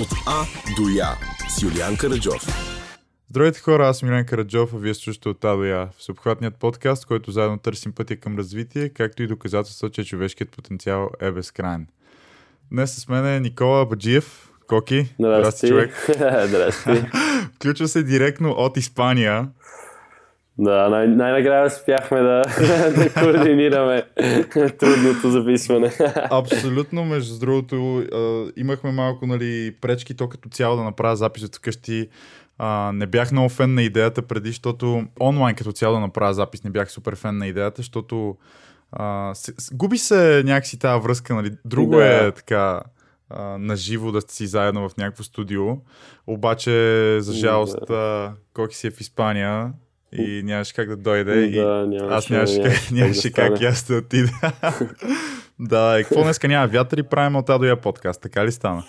От А до Я с Юлиан Караджов. Здравейте хора, аз съм Юлиан Караджов, а вие слушате от А до Я. В съобхватният подкаст, който заедно търсим пътя към развитие, както и доказателство, че човешкият потенциал е безкрайен. Днес с мен е Никола Баджиев. Коки, Здрасти, човек. Здрасти. Включва се директно от Испания. Да, най- най-накрая успяхме да, да координираме трудното записване. Абсолютно, между другото, имахме малко нали, пречки, то като цяло да направя запис от вкъщи. А, не бях много фен на идеята преди, защото онлайн като цяло да направя запис не бях супер фен на идеята, защото а, губи се някакси тази връзка. Нали. Друго Да. е така а, наживо да си заедно в някакво студио. Обаче, за жалост, а, Коки си е в Испания и нямаше как да дойде. и Да, нямаше- аз нямаше, нямаше как, как да нямаше как, стане. и аз да отида. да, и какво днеска няма вятър и правим от А до Я подкаст, така ли стана?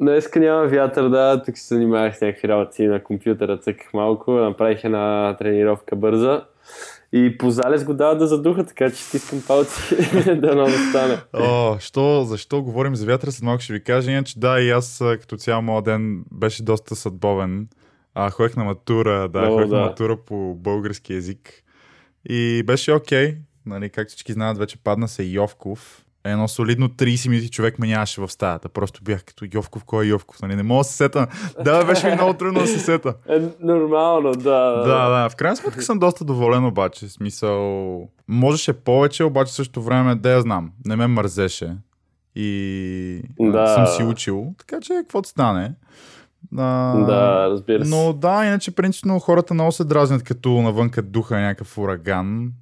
Днеска няма вятър, да, тук се занимавах с някакви работи на компютъра, цъках малко, направих една тренировка бърза. И по залез го дават да задуха, така че стискам палци да не стане. О, що, защо говорим за вятъра, след малко ще ви кажа, иначе да, и аз като цял моят ден беше доста съдбовен. А, ходех на матура, да, О, ходех на да. матура по български язик. И беше окей, нали, както всички знаят, вече падна се Йовков. Едно солидно 30 минути човек ме нямаше в стаята. Просто бях като Йовков, кой е Йовков, нали? Не мога да се сета. Да, беше ми много трудно да се сета. Е, нормално, да. Да, да. В крайна сметка съм доста доволен обаче. Смисъл, можеше повече, обаче също време, да я знам, не ме мързеше. И да. съм си учил, така че каквото стане. А, Да, разбира се. Но да, иначе принципно хората много се дразнят, като навънка духа някакъв ураган.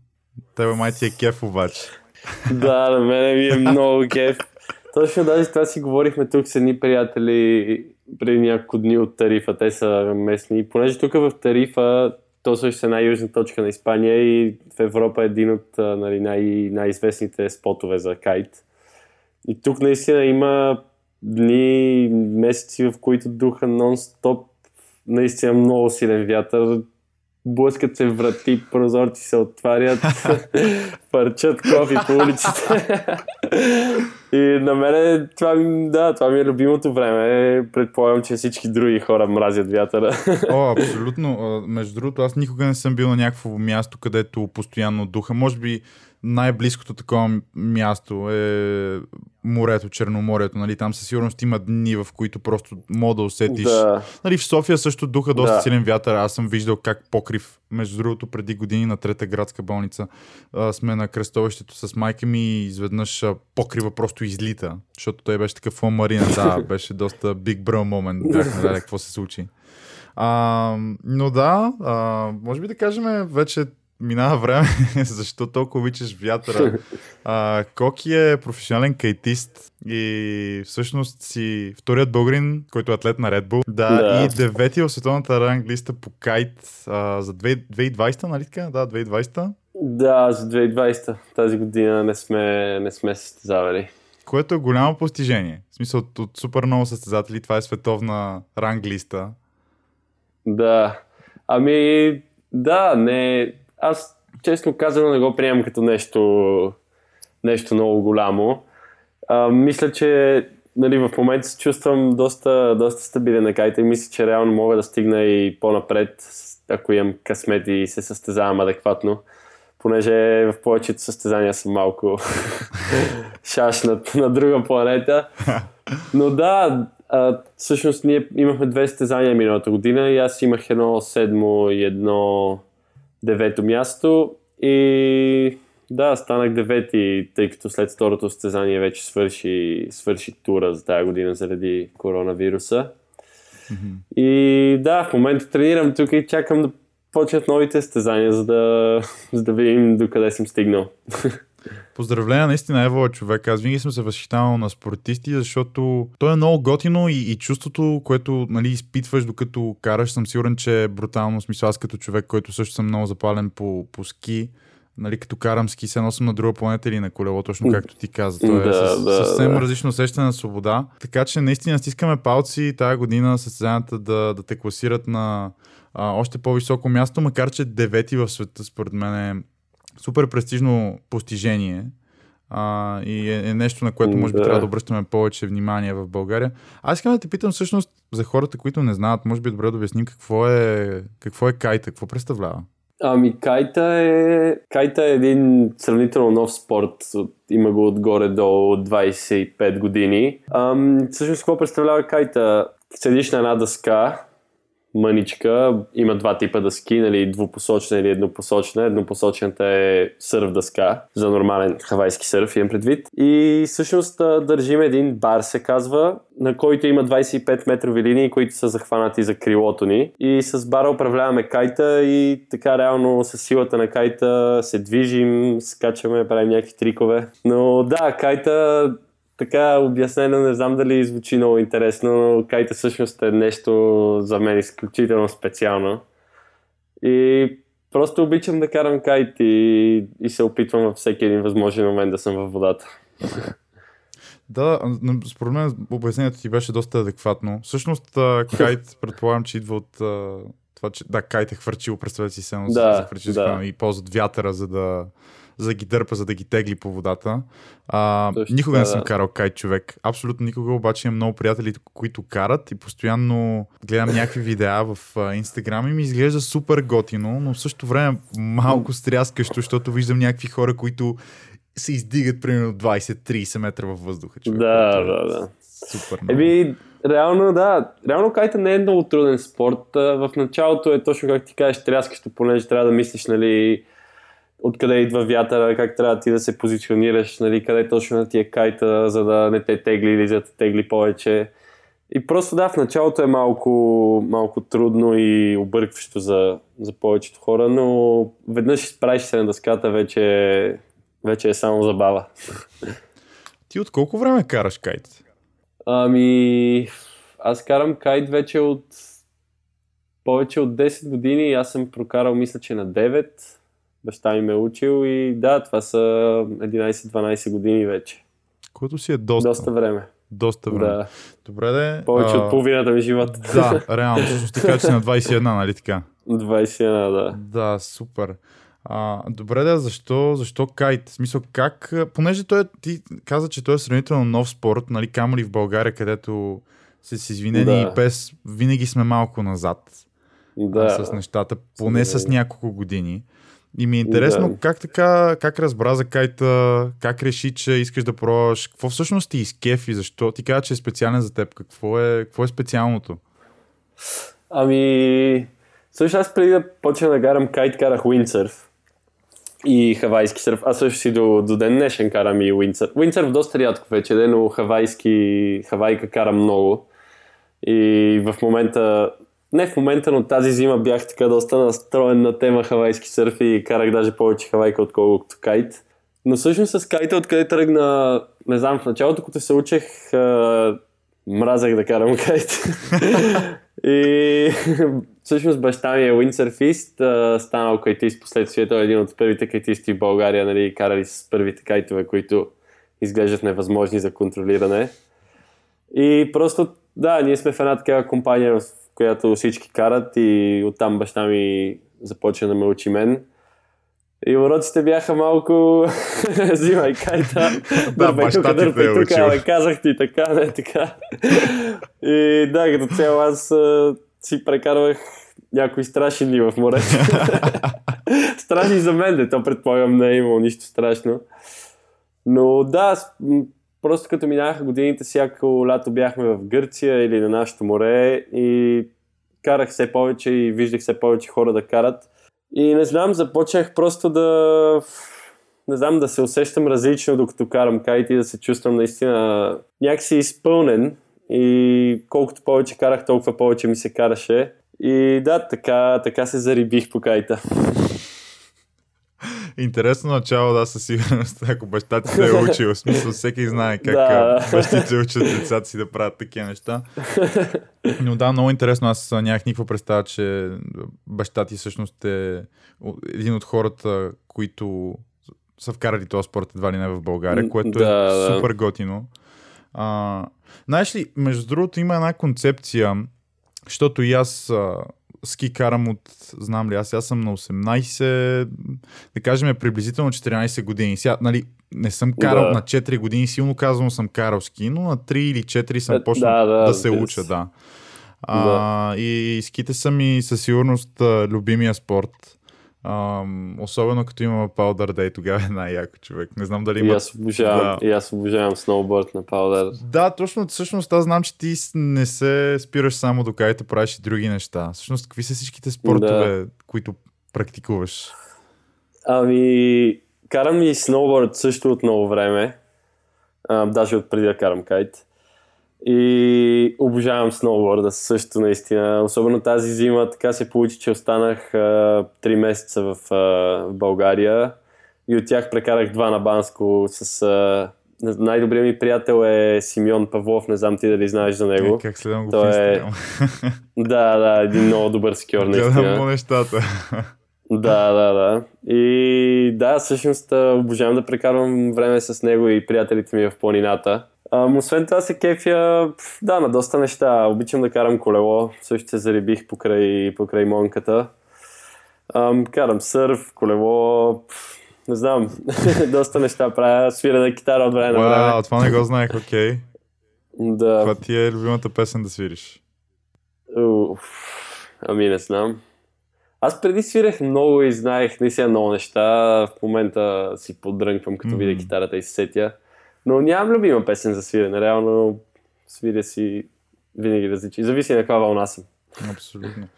Тебе май ти е кеф обаче. да, на мен ми е много кеф. Точно даже това си говорихме тук с едни приятели преди няколко дни от Тарифа. Те са местни. Понеже тук в Тарифа, то също е най-южна точка на Испания и в Европа е един от нали, най- най-известните спотове за кайт. И тук наистина има дни, месеци, в които духа нон-стоп, наистина много силен вятър. Блъскат се врати, прозорци се отварят, парчат кофи по улиците. И на мен това, ми- да, това ми е любимото време. Предполагам, че всички други хора мразят вятъра. О, абсолютно. Между другото, аз никога не съм бил на някакво място, където постоянно духа. Може би най-близкото такова място е морето, Черноморието. Нали? Там със сигурност има дни, в които просто мога да усетиш. да, Нали, в София също духа доста Да. силен вятър. Аз съм виждал как покрив, между другото, преди години на Трета градска болница а, сме на кръстовището с майка ми и изведнъж а, покрива просто излита, защото той беше такъв ламарина. Да, беше доста big bro момент. Бяхме дали какво се случи. А, но да, а, може би да кажем вече минава време, защо толкова обичаш вятъра. А, Коки е професионален кайтист и всъщност си вторият българин, който е атлет на Red Bull. Да, Да. и девети в световната ранглиста по кайт а, за 2 2020, нали така? Да, 2020. да, за 2020 тази година не сме, не сме състезавали. Което е голямо постижение. В смисъл, от, от супер много състезатели, това е световна ранглиста. Да. Ами, да, не. Аз, честно казано, не го приемам като нещо, нещо много голямо. А, мисля, че нали, в момента се чувствам доста, доста стабилен на кайта и мисля, че реално мога да стигна и по-напред, ако имам късмет и се състезавам адекватно. Понеже в повечето състезания съм малко шашнат на друга планета. Но да, а, всъщност ние имахме две състезания миналата година и аз имах едно седмо и едно девето място и да, станах девети, тъй като след второто състезание вече свърши, свърши тура за тази година заради коронавируса. И да, в момента тренирам тук и чакам да почнат новите състезания, за да, за да видим докъде съм стигнал. Поздравления, наистина Ево е човек. Аз винаги съм се възхищавал на спортисти, защото то е много готино и, и чувството, което нали, изпитваш докато караш, съм сигурен, че е брутално. Смисъл, аз като човек, който също съм много запален по, по ски, нали, като карам ски, се носим на друга планета или на колело, точно както ти каза. То е Да, с, да, съвсем да. различно усещане на свобода. Така че наистина стискаме палци тази година състезанията да, да те класират на а, още по-високо място, макар че девети в света, според мен е супер престижно постижение. А, и е, е нещо, на което може би Да. трябва да обръщаме повече внимание в България. Аз искам да те питам всъщност за хората, които не знаят, може би е добре да обясним какво е, какво е кайта, какво представлява. Ами кайта е, кайта е един сравнително нов спорт. От- Има го отгоре до 25 години. Ам, всъщност какво представлява кайта? Седиш на една дъска, мъничка, има два типа дъски, нали, двупосочна или еднопосочна. Еднопосочната е сърф дъска, за нормален хавайски сърф, имам предвид. И всъщност държим един бар, се казва, на който има 25 метрови линии, които са захванати за крилото ни. И с бара управляваме кайта и така реално с силата на кайта се движим, скачаме, правим някакви трикове. Но да, кайта така обяснено, не знам дали звучи много интересно, но кайта всъщност е нещо за мен изключително специално. И просто обичам да карам кайт и, и се опитвам във всеки един възможен момент да съм във водата. Да, според мен обяснението ти беше доста адекватно. Всъщност кайт, предполагам, че идва от това, че да, кайт е хвърчил, представете си само Да, да. и ползват вятъра, за да, за да ги дърпа, за да ги тегли по водата. А, Точно никога не съм карал кайт човек. Абсолютно никога, обаче имам много приятели, които карат и постоянно гледам някакви видеа в Инстаграм и ми изглежда супер готино, но в същото време малко стряскащо, защото виждам някакви хора, които се издигат примерно 20-30 метра във въздуха. Човек, Да, е да, да. Супер много. Еми, реално да. Реално кайта не е много труден спорт. В началото е точно как ти кажеш тряскащо, понеже трябва да мислиш, нали, откъде идва вятъра, как трябва ти да се позиционираш, нали, къде точно да ти е кайта, за да не те тегли или за да те тегли повече. И просто да, в началото е малко, малко трудно и объркващо за, за повечето хора, но веднъж изправиш се на дъската, вече, вече е само забава. Ти от колко време караш кайт? Ами, аз карам кайт вече от повече от 10 години аз съм прокарал, мисля, че на 9. Баща ми ме е учил и да, това са 11-12 години вече. Което си е доста. Доста време. доста време. Да, Добре де. повече а, от половината ми живот. Да, реално. Всъщност ти кажа, че си на 21, нали така? 21, да. Да, супер. А, добре, да, защо, защо кайт? В смисъл, как, понеже той, е- ти каза, че той е сравнително нов спорт, нали, камо ли в България, където с извинени Да. и без, винаги сме малко назад Да. с нещата, поне с няколко години. И ми е интересно Да. как така, как разбра за кайта, как реши, че искаш да пробваш, какво всъщност ти изкефи, защо? Ти каза, че е специален за теб, какво е, какво е специалното? Ами, също аз преди да почна да карам кайт, карах уиндсърф и хавайски сърф. Аз също си до, до ден днешен карам и уиндсърф. Уиндсърф доста рядко вече, де, но хавайски, хавайка карам много. И в момента, не в момента, но тази зима бях така доста настроен на тема хавайски сърф и карах даже повече хавайка, отколкото кайт. Но всъщност с кайта, откъде тръгна, не знам, в началото, като се учех, а, мразех да карам кайт. и всъщност баща ми е уиндсърфист, станал кайтист последствие. Той е един от първите кайтисти в България, нали, карали с първите кайтове, които изглеждат невъзможни за контролиране. И просто, да, ние сме в една такава компания, в която всички карат и оттам баща ми започна да ме учи мен. И уроците бяха малко взимай кайта, Да, дърпай тук, те е дърпай тук, абе, казах ти така, не така. И да, като цяло аз си прекарвах някои страшни дни в морето. страшни за мен, де, то предполагам не е имало нищо страшно. Но да, просто като минаха годините, всяко лято бяхме в Гърция или на нашето море и карах все повече и виждах все повече хора да карат. И не знам, започнах просто да не знам, да се усещам различно, докато карам кайт и да се чувствам наистина някакси изпълнен. И колкото повече карах, толкова повече ми се караше. И да, така, така се зарибих по кайта. Интересно начало, да, със сигурност, ако баща ти те е учил. В смисъл, всеки знае как Да. бащите учат децата си да правят такива неща. Но да, много интересно. Аз нямах никаква представа, че баща ти всъщност е един от хората, които са вкарали този спорт едва ли не в България, което да, е да. супер готино. А, знаеш ли, между другото има една концепция, защото и аз ски карам от, знам ли, аз сега съм на 18, да кажем е приблизително 14 години. Сега, нали, не съм карал Да. на 4 години, силно казвам съм карал ски, но на 3 или 4 съм Е, почнал да, да, да, да се разбира уча, да. А, и ските са ми със сигурност любимия спорт. Ам, особено като имаме Powder Day, тогава е най-яко човек. Не знам дали И има... аз обожавам, Да. и аз обожавам сноуборд на паудър. Да, точно. Всъщност аз знам, че ти не се спираш само до кайта, правиш и други неща. Всъщност, какви са всичките спортове, които практикуваш? Ами, карам и сноуборд също от много време. А, даже от преди да карам кайт. И обожавам сноуборда също наистина. Особено тази зима така се получи, че останах а, 3 месеца в, а, в България и от тях прекарах два на Банско с... А, най-добрият ми приятел е Симеон Павлов, не знам ти дали знаеш за него. Е, как следвам го Той в е-. Да, да, един много добър скиор Гледам наистина. по нещата. Да, да, да. И да, всъщност обожавам да прекарвам време с него и приятелите ми в планината. А, освен това се кефя, да, на доста неща. Обичам да карам колело, също се зарибих покрай, покрай монката. Ам, карам сърф, колело, не знам, доста неща правя. Свира на китара от време на време. Вау, това не го знаех, окей. Да. Това ти е любимата песен да свириш. Уф, ами не знам. Аз преди свирах много и знаех наистина много неща. В момента си поддрънквам, като видя Мгм. китарата и се сетя. Но нямам любима песен за свирене. Реално свиря си винаги различни. Зависи на каква вълна съм. Абсолютно.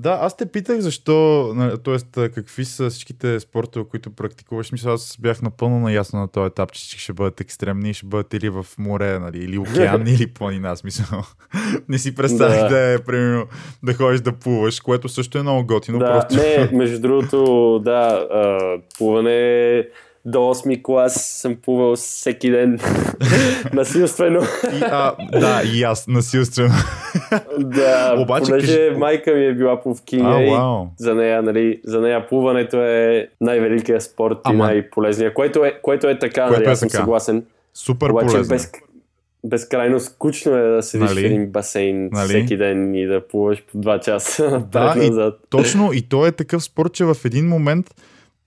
Да, аз те питах защо, т.е. какви са всичките спортове, които практикуваш. Мисля, аз бях напълно наясно на този етап, че ще бъдат екстремни ще бъдат или в море, нали, или океан, или планина. Смисъл. Не си представих да. Да. е, примерно, да ходиш да плуваш, което също е много готино. да, просто... не, между другото, да, плуване до 8 клас съм плувал всеки ден насилствено. И, а, да, и аз насилствено. да, Обаче, понеже кажи- майка ми е била А, пловкиня и за нея, нали, за нея плуването е най-великият спорт Ама- и най-полезният, което е, което е така, Което нали, е аз съм така. съгласен. Супер Обаче полезно. без, безкрайно скучно е да седиш Нали? в един басейн Нали? всеки ден и да плуваш по 2 часа Да, напред-назад. Точно, и то е такъв спорт, че в един момент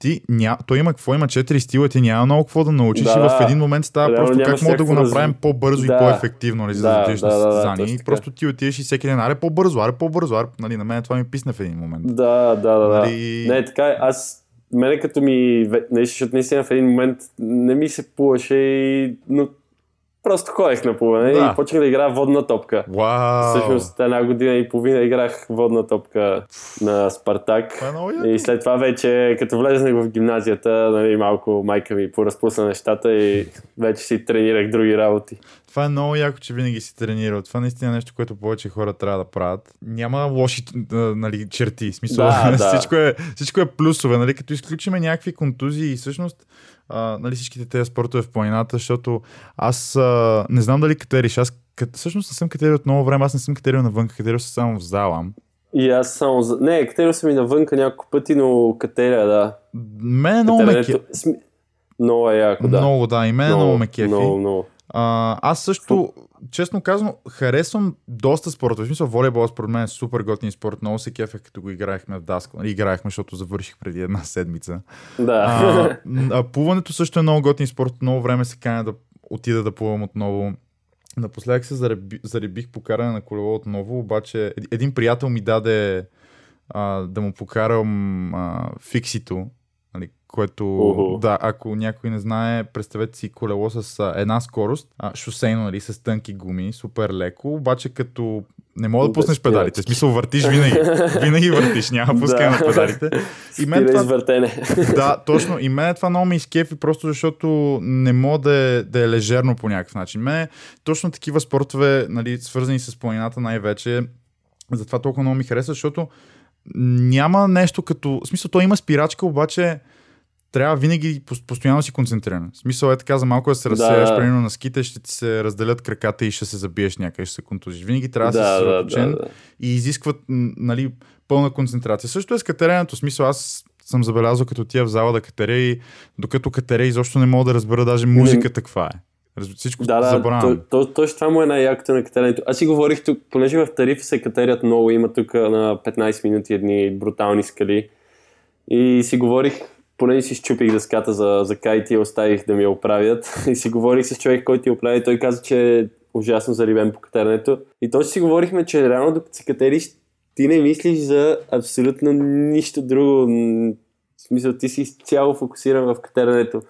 ти ня... той има какво? Има четири стила, ти няма много какво да научиш Да, и в да. един момент става Реално просто как мога да го направим разви- по-бързо Да. и по-ефективно, нали, за да Да, отидеш да, на да, да, състезание. точно и просто ти отидеш и всеки ден, аре по-бързо, аре по-бързо, аре, нали, на мен това ми писна в един момент. Да, да, да. да. Нали- Не, така. Аз, мене като ми, защото наистина в един момент не ми се плуваше и, но просто ходех на плуване Да. и почнах да играя водна топка. Вау! Всъщност една година и половина играх водна топка на Спартак. Е. И след това вече, като влезнах в гимназията, нали, малко майка ми поразпусна нещата и вече си тренирах други работи. Това е много яко, че винаги си тренирал. Това наистина е нещо, което повече хора трябва да правят. Няма лоши нали, черти. Смисъл, Да, да. всичко, е, всичко е плюсове. Нали? Като изключиме някакви контузии и всъщност а, нали, всичките тези спортове в планината, защото аз а, не знам дали катериш. Аз кат... всъщност не съм катерил от много време. Аз не съм катерил навън, катерил съм само в зала. И аз само за... Не, катерил съм и навънка няколко пъти, но катеря, да. Мен е много ме Много е яко, да. Много, да, и мен много ме кефи. Много, много. А, аз също, честно казано, харесвам доста спортове. В смисъл, волейбол според мен е супер готин спорт. Много се кефех, като го играехме в Даско. Нали, играехме, защото завърших преди една седмица. Да. А, а, плуването също е много готин спорт. Много време се каня да отида да плувам отново. Напоследък се зареби, заребих по каране на колело отново, обаче ед- един приятел ми даде а, да му покарам а, фиксито, което, Уху. да, ако някой не знае, представете си колело с а, една скорост, а, шосейно, нали, с тънки гуми, супер леко, обаче като не мога да пуснеш педалите, в смисъл въртиш винаги, винаги въртиш, няма пускане Да. на педалите. И мен Спира това, извъртене. да, точно. И мен това много ме изкефи, просто защото не мога да е, да е лежерно по някакъв начин. Мен точно такива спортове, нали, свързани с планината най-вече, затова толкова много ми харесва, защото няма нещо като... В смисъл, той има спирачка, обаче трябва винаги пос- постоянно си концентриран. В смисъл е така за малко да се разсеяш, Да. примерно на ските ще ти се разделят краката и ще се забиеш някъде, ще се контузиш. Винаги трябва да, си да, да, съсредоточен да, да. и изискват нали, пълна концентрация. Също е с катеренето. В смисъл аз съм забелязал като тия в зала да катеря и докато катеря изобщо не мога да разбера даже музиката каква е. Всичко Да, да, забравям. то, то, точно това му е най-якото на катеренето. Аз си говорих тук, понеже в Тарифа се катерят много, има тук на 15 минути едни брутални скали. И си говорих, понеже си щупих дъската за, за кайт и оставих да ми я оправят. И си говорих с човек, който я оправи. Той каза, че е ужасно зарибен по катеренето. И точно си говорихме, че реално докато се катериш, ти не мислиш за абсолютно нищо друго. В смисъл, ти си цяло фокусиран в катеренето.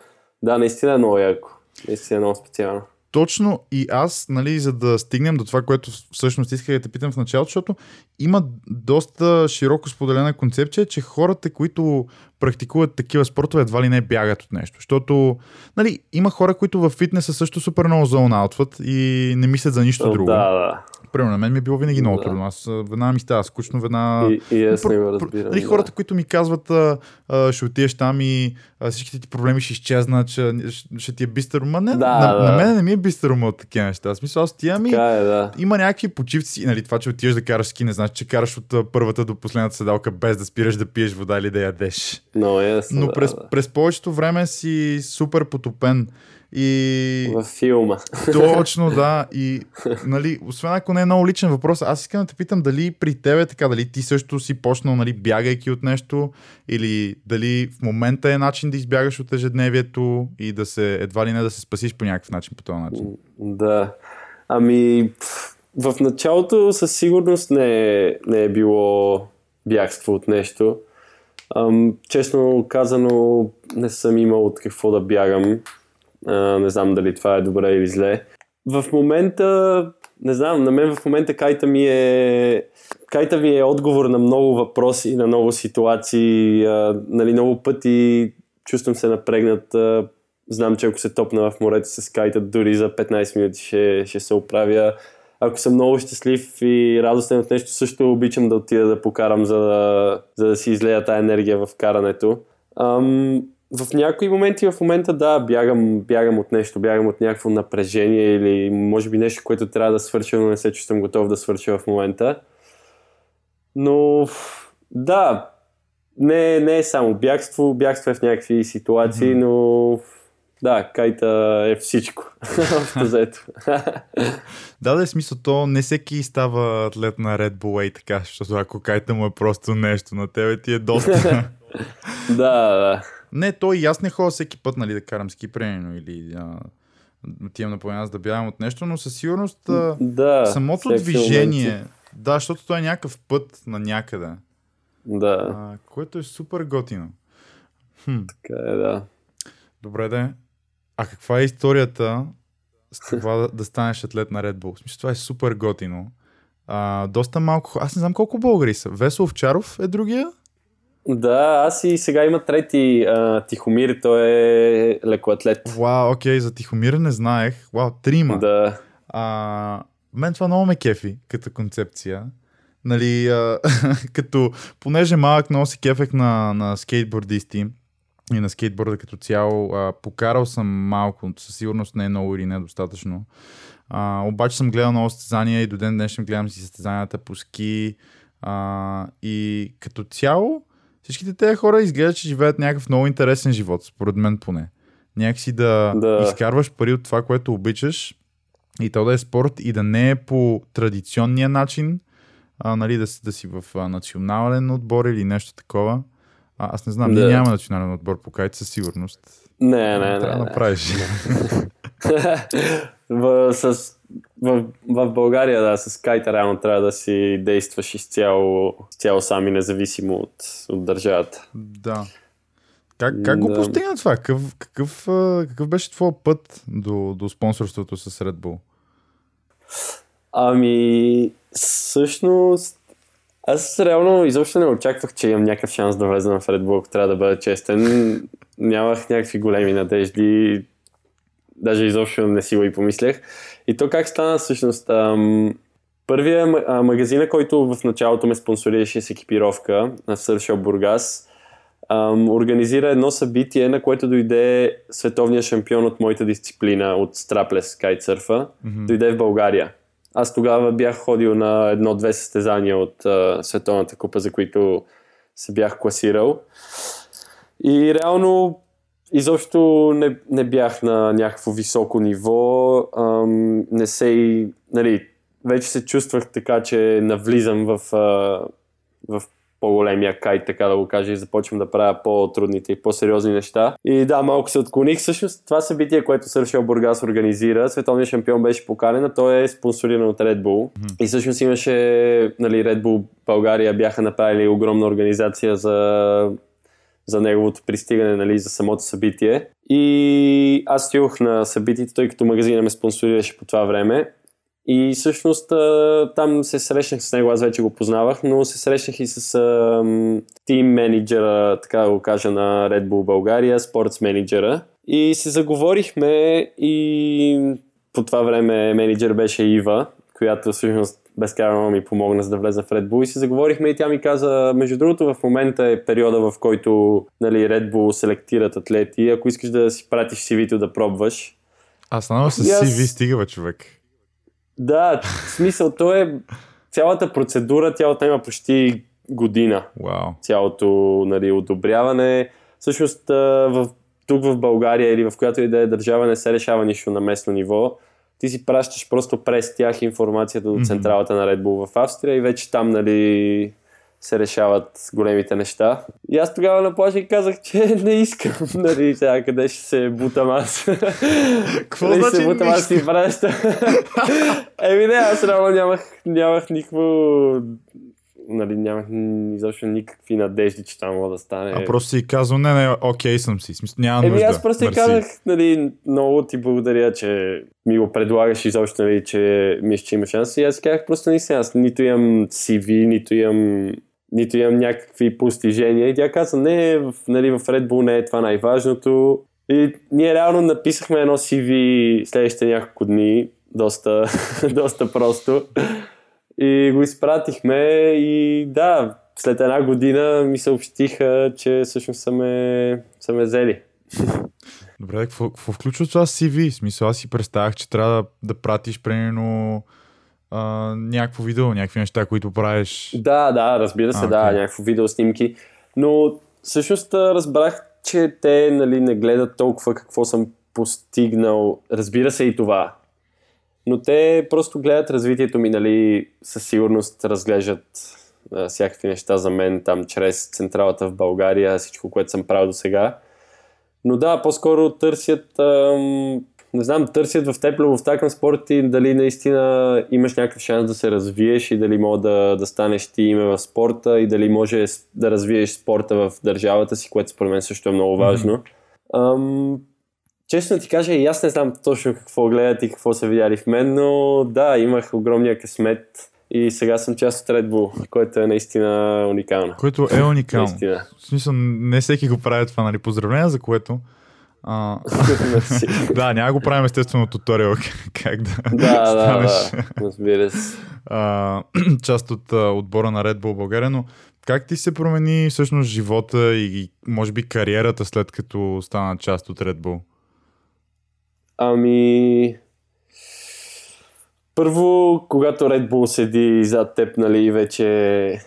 Да, наистина е много яко. Наистина е много специално. Точно и аз, нали, за да стигнем до това, което всъщност исках да те питам в началото, защото има доста широко споделена концепция, че хората, които практикуват такива спортове, едва ли не бягат от нещо. Защото, нали, има хора, които в фитнеса също супер много зоунаутват и не мислят за нищо друго. Да, да. Примерно, на мен ми е било винаги много Да. трудно. Аз веднага ми става скучно, веднага... И, и аз не го разбирам. Нали, да. хората, които ми казват, а, а, ще отидеш там и а, всичките ти проблеми ще изчезнат, ще, ще, ти е бистър. Ма не, Да, на, да. на мен не ми е бистър ума от такива неща. Смисъл, аз тия ми... Така е, да. Има някакви почивци, нали, това, че отиваш да караш ски, не значи, че караш от първата до последната седалка без да спираш да пиеш вода или да ядеш. Много ясно. Но да, през, да. през повечето време си супер потопен. И Във филма. точно, да. И, нали, освен ако не е много личен въпрос, аз искам да те питам дали при тебе така, дали ти също си почнал, нали, бягайки от нещо, или дали в момента е начин да избягаш от ежедневието и да се, едва ли не да се спасиш по някакъв начин по този начин. Да. Ами, в началото със сигурност не е, не е било бягство от нещо. Ам, честно казано, не съм имал от какво да бягам. А, не знам дали това е добре или зле. В момента, не знам, на мен в момента кайта ми е кайта ми е отговор на много въпроси, на много ситуации, а, нали, много пъти чувствам се напрегнат, а, знам, че ако се топна в морето с кайта, дори за 15 минути ще, ще се оправя. Ако съм много щастлив и радостен от нещо, също обичам да отида да покарам, за да, за да си излея тази енергия в карането. Ам, в някои моменти в момента да, бягам, бягам от нещо, бягам от някакво напрежение или може би нещо, което трябва да свърша, но не се чувствам готов да свърша в момента. Но да, не, не е само бягство, бягство е в някакви ситуации, но да, кайта е всичко. Общо. Да, да е смисъл, то не всеки става атлет на Red Bull и така, защото ако кайта му е просто нещо, на тебе ти е доста. да, да. Не, то и аз не ходя всеки път, нали, да карам ски, примерно, или а, отивам на планина за да бягам от нещо, но със сигурност а, да самото движение, момент да, защото той е някакъв път на някъде, Да, а, което е супер готино. Хм, така е, да. добре да. А каква е историята с това да, да станеш атлет на Red Bull? Смисъл, това е супер готино. А, доста малко. Аз не знам колко българи са. Весо Овчаров е другия? Да, аз и сега има трети а, Тихомир, той е лекоатлет. Вау, окей, за Тихомир не знаех. Вау, трима. Да, А, мен това много ме кефи като концепция. Нали, а, като, понеже малък много се кефех на, на скейтбордисти и на скейтборда като цяло, а, покарал съм малко, със сигурност не е много или недостатъчно. А, обаче съм гледал много състезания и до ден днешен гледам си състезанията по ски. А, и като цяло всичките тези хора изглеждат, че живеят някакъв много интересен живот, според мен поне. Някакси да, Да. изкарваш пари от това, което обичаш и то да е спорт и да не е по традиционния начин, а, нали, да, си- да си в а, национален отбор или нещо такова. А, аз не знам, Да. ние нямаме национален отбор по кайт със сигурност. не, не, не. Трябва да направиш. с, в, в България, да, с кайта реално трябва да си действаш изцяло, изцяло сам и независимо от, от държавата. да. Как, как го Да. постигна това? Какъв, какъв, какъв беше твой път до, до спонсорството с Red Bull? Ами, всъщност, аз реално изобщо не очаквах, че имам някакъв шанс да влезна в Red Bull, ако трябва да бъда честен. Нямах някакви големи надежди, даже изобщо не си го и помислях. И то как стана всъщност? Ам, първия а, магазина, който в началото ме спонсорираше с екипировка на Surf Shop Бургас, ам, организира едно събитие, на което дойде световния шампион от моята дисциплина, от страплес кайтсърфа, дойде в България. Аз тогава бях ходил на едно-две състезания от а, Световната купа, за които се бях класирал. И реално изобщо не, не бях на някакво високо ниво. Ам, не се и, нали, вече се чувствах така, че навлизам в, а, в по-големия кайт, така да го кажа, и започвам да правя по-трудните и по-сериозни неща. И да, малко се отклоних. Всъщност това събитие, което Сършел Бургас организира, световният шампион беше поканен, а той е спонсориран от Red Bull. И всъщност имаше, нали, Red Bull България бяха направили огромна организация за за неговото пристигане, нали, за самото събитие. И аз стигох на събитието, тъй като магазина ме спонсорираше по това време. И всъщност там се срещнах с него, аз вече го познавах, но се срещнах и с тим менеджера, така да го кажа, на Red Bull България, спортс менеджера. И се заговорихме и по това време менеджер беше Ива, която всъщност безкрайно ми помогна за да влеза в Red Bull и се заговорихме и тя ми каза, между другото в момента е периода в който нали, Red Bull селектират атлети, ако искаш да си пратиш CV-то да пробваш. А станава с аз... CV стига, човек. Да, в смисъл, то е цялата процедура, тя отнема почти година. Wow. Цялото нали, одобряване. Всъщност в, тук в България или в която и да е държава не се решава нищо на местно ниво. Ти си пращаш просто през тях информацията до централата на Red Bull в Австрия и вече там нали, се решават големите неща. И аз тогава на плажа и казах, че не искам, нали, сега къде ще се бутам аз. Какво нали значи се бутам аз си праща. Еми не, аз реално нямах, нямах никакво нали, нямах изобщо никакви надежди, че това мога да стане. А просто си казал, не, не, окей съм си, смисъл, няма Еми, нужда. аз просто Мерси. казах, нали, много ти благодаря, че ми го предлагаш изобщо, нали, че мисля, че има шанс. И аз казах просто наистина, аз нито имам CV, нито имам нито имам някакви постижения. И тя каза, не, в, нали, в Red Bull не е това най-важното. И ние реално написахме едно CV следващите няколко дни, доста, доста просто. И го изпратихме и да, след една година ми съобщиха, че всъщност са ме, са ме взели. Добре, какво, какво включва това CV? Смисъл, аз си представях, че трябва да, да пратиш примерно а, някакво видео, някакви неща, които правиш. Да, да, разбира се, А, да, окей. някакво видео снимки. Но всъщност разбрах, че те нали, не гледат толкова какво съм постигнал. Разбира се и това. Но те просто гледат развитието ми, нали, със сигурност разглеждат а, всякакви неща за мен там чрез централата в България, всичко, което съм правил до сега. Но да, по-скоро търсят, ам, не знам, търсят в теб любовта към спорта и дали наистина имаш някакъв шанс да се развиеш и дали мога да, да станеш ти име в спорта и дали може да развиеш спорта в държавата си, което според мен също е много важно. Ам, честно ти кажа, и аз не знам точно какво гледат и какво са видяли в мен, но да, имах огромния късмет и сега съм част от Red Bull, което е наистина уникално. Което е уникално. Наистина. В смисъл, не всеки го прави това, нали? Поздравления за което. А, да, няма го правим естествено туториал как да, да, да, да, разбира се. а, част от а, отбора на Red Bull България, но как ти се промени всъщност живота и може би кариерата след като стана част от Red Bull? Ами... Първо, когато Red Bull седи зад теб, нали, вече,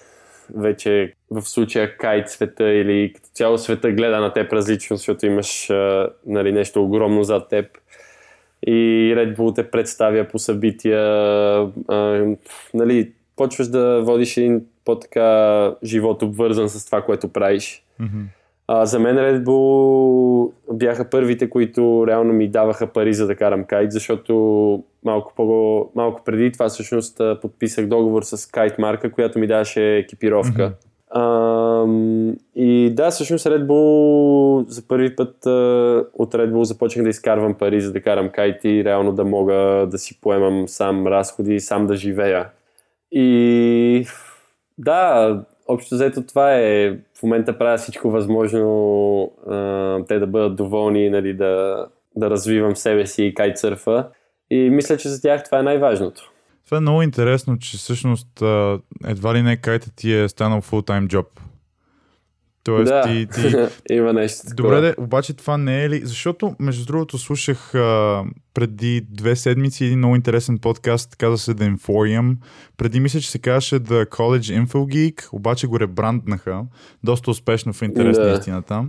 вече в случая кайт света или като цяло света гледа на теб различно, защото имаш нали, нещо огромно зад теб. И Red Bull те представя по събития, а, нали, почваш да водиш един по-така живот обвързан с това, което правиш. Мгм. А, за мен Red Bull бяха първите, които реално ми даваха пари за да карам кайт, защото малко, по- малко преди това всъщност подписах договор с кайт марка, която ми даваше екипировка. Ам, и да, всъщност Red Bull за първи път а, от Red Bull започнах да изкарвам пари за да карам кайт и реално да мога да си поемам сам разходи и сам да живея. И да, общо взето това е. В момента правя всичко възможно а, те да бъдат доволни, нали, да, да развивам себе си и кайтсърфа. И мисля, че за тях това е най-важното. Това е много интересно, че всъщност едва ли не кайта ти е станал full-time job. Тоест да, ти, ти... има нещо такова. Добре, де, обаче това не е ли... Защото, между другото, слушах а, преди две седмици един много интересен подкаст, каза се The Emporium. Преди мисля, че се казваше The College Info Geek, обаче го ребранднаха. Доста успешно в интерес Да. на истината.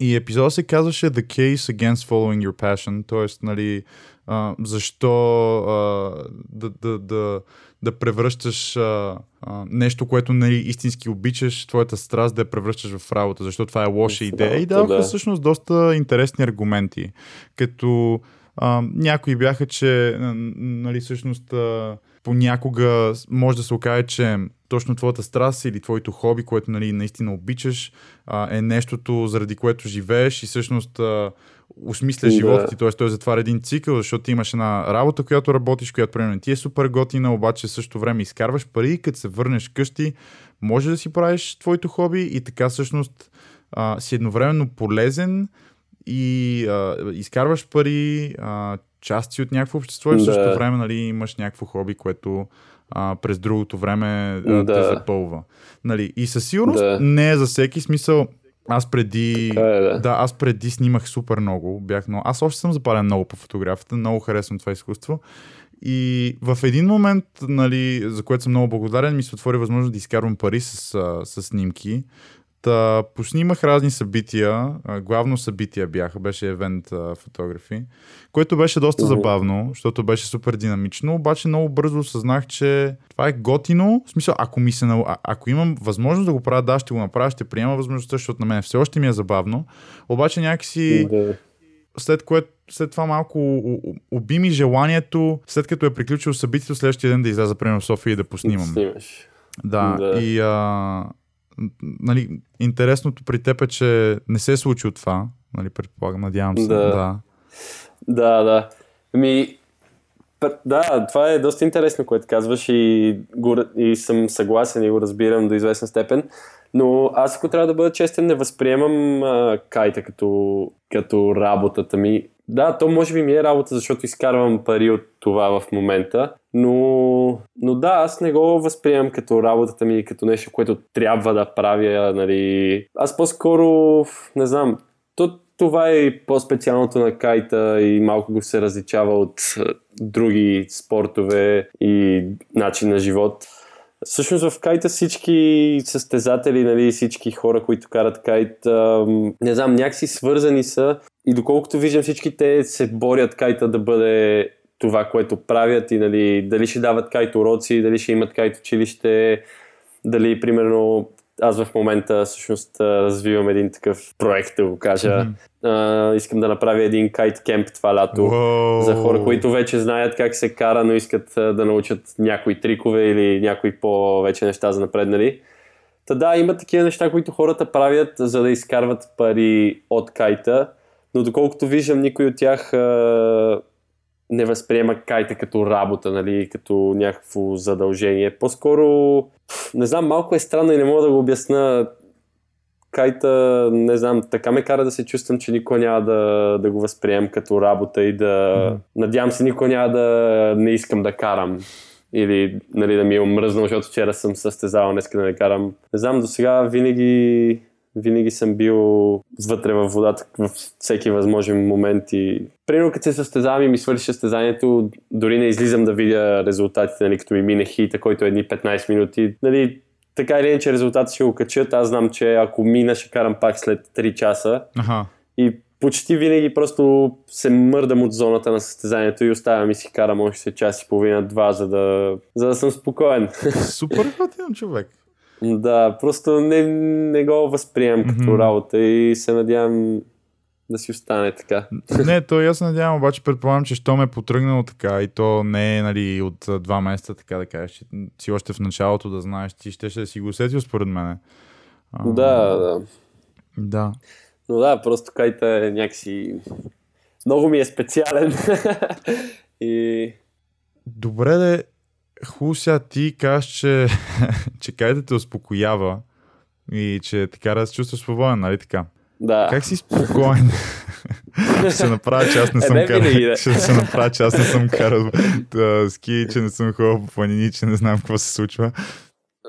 И епизода се казваше The Case Against Following Your Passion, т.е. Нали, а, защо а, да, да, да, да превръщаш а, а, нещо, което нали, истински обичаш, твоята страст да я превръщаш в работа, защото това е лоша идея. И даваха да. всъщност доста интересни аргументи, като а, някои бяха, че нали, всъщност а, понякога може да се окаже, че точно твоята страст или твоето хоби, което нали, наистина обичаш, а, е нещото, заради което живееш и всъщност а, осмисля Да. живота ти, т.е. той затваря един цикъл, защото ти имаш една работа, която работиш, която примерно ти е супер готина, обаче в същото време изкарваш пари и като се върнеш къщи, може да си правиш твоето хоби и така всъщност а, си едновременно полезен и а, изкарваш пари, а, част си от някакво общество и в същото време нали, имаш някакво хоби, което а, през другото време а, те Да. запълва. Нали, и със сигурност Да. не е за всеки смисъл. Аз преди. Така е, да. да, аз преди снимах супер много. Бях много. Аз още съм запален много по фотографията. Много харесвам това изкуство. И в един момент, нали, за което съм много благодарен, ми се отвори възможност да изкарвам пари с, с снимки. Та поснимах разни събития, главно събития бяха, беше евент фотографи, което беше доста забавно, защото беше супер динамично, обаче много бързо осъзнах, че това е готино, в смисъл, ако, ми се, а, ако имам възможност да го правя, да, ще го направя, ще приема възможността, защото на мен все още ми е забавно, обаче някакси Да. след което след това малко у- у- уби ми желанието, след като е приключил събитието, следващия ден да изляза примерно в София и да поснимам. Да, Да. и а, нали, интересното при теб е, че не се е случило това, нали, предполагам, надявам се. Да. да. Да, да. Ами, да, това е доста интересно, което казваш и, го, и съм съгласен и го разбирам до известна степен. Но аз, ако трябва да бъда честен, не възприемам а, кайта като, като работата ми. Да, то може би ми е работа, защото изкарвам пари от това в момента, но, но да, аз не го възприемам като работата ми, като нещо, което трябва да правя, нали. Аз по-скоро, не знам, то, това е по-специалното на кайта и малко го се различава от е, други спортове и начин на живот. Всъщност в кайта всички състезатели, нали, всички хора, които карат кайт, не знам, някакси свързани са и доколкото виждам всички те се борят кайта да бъде това, което правят и нали, дали ще дават кайт уроци, дали ще имат кайт училище, дали примерно аз в момента всъщност развивам един такъв проект, да го кажа. А, искам да направя един кайт кемп това лято Уоу. за хора, които вече знаят как се кара, но искат да научат някои трикове или някои по-вече неща за напреднали. Та да, има такива неща, които хората правят, за да изкарват пари от кайта, но доколкото виждам, никой от тях а, не възприема кайта като работа, нали, като някакво задължение. По-скоро, не знам, малко е странно и не мога да го обясна. Кайта, не знам, така ме кара да се чувствам, че никой няма да, да го възприем като работа и да... Мгм. Надявам се, никой няма да не искам да карам. Или нали, да ми е омръзнал, защото вчера съм състезавал, днес да не карам. Не знам, до сега винаги, винаги съм бил вътре във водата в всеки възможен момент и примерно като се състезавам и ми свърши състезанието, дори не излизам да видя резултатите, нали, като ми мине хита, който е едни 15 минути. Нали, така или иначе резултатите ще го качат. Аз знам, че ако мина, ще карам пак след 3 часа. Аха. И почти винаги просто се мърдам от зоната на състезанието и оставям и си карам още час и половина, два, за да, за да съм спокоен. Супер готин човек. Да, просто не, не го възприемам като Мгм. работа и се надявам да си остане така. Не, то и аз се надявам, обаче предполагам, че що ме е потръгнало така и то не е нали, от два месеца, така да кажеш, че си още в началото да знаеш, ти ще, ще си го усетил според мене. А, Да, да. Да. Но да, просто кайта е някакси... Много ми е специален. и Добре, де, хубаво сега ти кажеш, че, че кайта те успокоява и че те кара да се чувстваш свободен, нали така? да. Как си спокоен? ще се направя, че аз не Е, съм не карал. да. Ще се направя, че аз не съм карал ски, че не съм ходил по планини, че не знам какво се случва.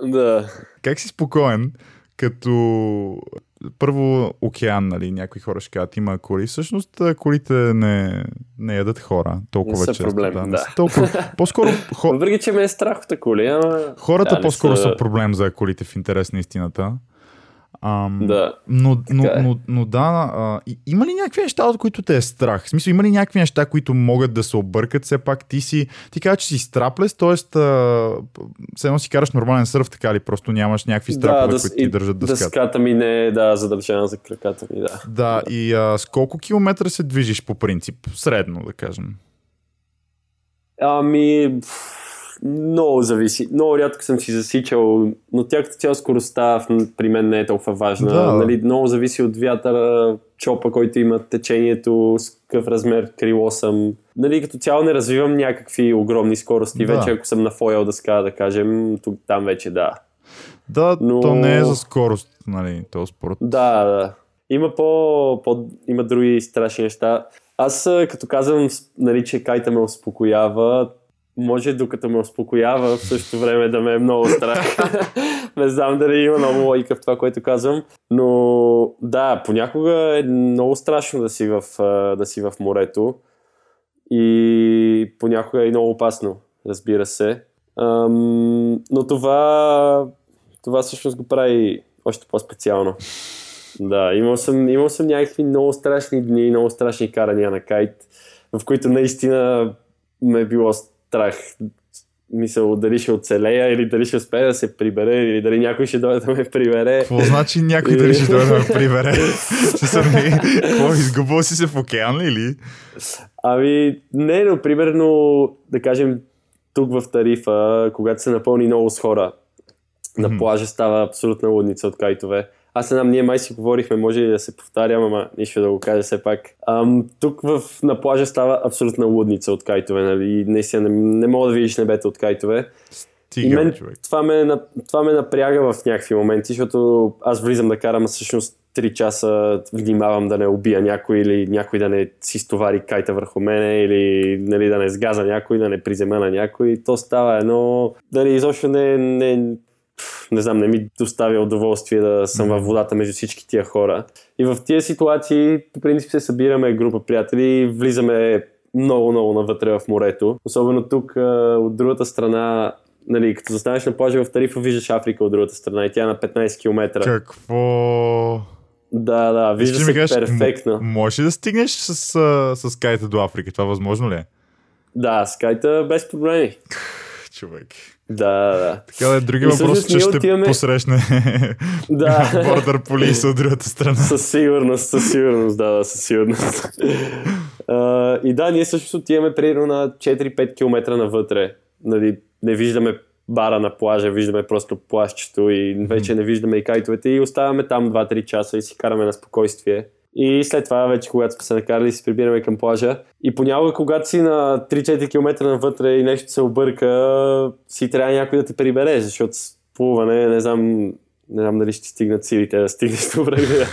да. Как си спокоен, като първо океан, нали, някои хора ще кажат, има коли. Всъщност колите не, не ядат хора толкова Не са често. проблем, не да. са толкова. По-скоро хо, Въпреки, че ме е страх от коли, ама... хората да, не по-скоро са- са проблем за колите в интерес на истината. Ам, Да. Но, но, е. но, но да, а, има ли някакви неща, от които те е страх? В смисъл, има ли някакви неща, които могат да се объркат все пак? Ти си, ти казваш, че си страплес, т.е. все едно си караш нормален сърф, така ли? Просто нямаш някакви страпове, да, които ти и държат дъската. Дъската ми не е да, задържана за краката ми, да. Да, и а, с колко километра се движиш по принцип? Средно, да кажем. Ами, пф, много зависи. Много рядко съм си засичал, но тя като цяло скоростта при мен не е толкова важна. Да. Нали, много зависи от вятъра, чопа, който има течението, с какъв размер крило съм. Нали, като цяло не развивам някакви огромни скорости. Да. Вече ако съм на фойл дъска, да кажем, тук, там вече да. Да, Но- то не е за скорост, нали, този спорт. Да, да. Има по, по има други страшни неща. Аз като казвам, нали, че кайта ме успокоява, може докато ме успокоява, в същото време да ме е много страх. Не знам дали има много логика в това, което казвам, но да, понякога е много страшно да си в, да си в морето и понякога е много опасно, разбира се. Ам, но това, това всъщност го прави още по-специално. Да, имал съм, имал съм някакви много страшни дни, много страшни карания на кайт, в които наистина ме е било страх. Мисъл, дали ще оцелея или дали ще успея да се прибере, или дали някой ще дойде да ме прибере. Какво значи някой дали ще дойде да ме прибере? Ще съм ли? Какво, изгубил си се в океан ли, или? Ами, не, но примерно, да кажем, тук в Тарифа, когато се напълни много с хора, на плажа става абсолютна лудница от кайтове. Аз не знам, ние май си говорихме, може и да се повтарям, ама нищо да го кажа все пак. Ам, тук в, на плажа става абсолютна лудница от кайтове, нали? И наистина не, не мога да видиш небето от кайтове. И Тига, мен човек. това ме, това ме напряга в някакви моменти, защото аз влизам да карам, а всъщност 3 часа внимавам да не убия някой или някой да не си стовари кайта върху мене или нали, да не сгаза някой, да не призема на някой. То става едно... Дали изобщо не, не, не знам, не ми доставя удоволствие да съм във водата между всички тия хора. И в тия ситуации, по принцип, се събираме група приятели, влизаме много, много навътре в морето. Особено тук, от другата страна, нали, като застанеш на плажа в Тарифа, виждаш Африка от другата страна и тя е на 15 км. Какво? Да, да, вижда се кажеш, перфектно. Можеш ли да стигнеш с, а, с кайта до Африка? Това възможно ли е? Да, скайта без проблеми. Човек. Да, да. Така да други въпрос, че ще отиваме- посрещне Да. бордър полиса от другата страна. Със сигурност, със сигурност, да, да, със сигурност. А, и да, ние също отиваме примерно на 4-5 км навътре. Нали, не виждаме бара на плажа, виждаме просто плащето и вече не виждаме и кайтовете и оставаме там 2-3 часа и си караме на спокойствие. И след това вече, когато сме се накарали, се прибираме към плажа. И понякога, когато си на 3-4 км навътре и нещо се обърка, си трябва някой да те прибере, защото плуване, не знам, не знам дали ще стигнат силите да стигнеш до брега.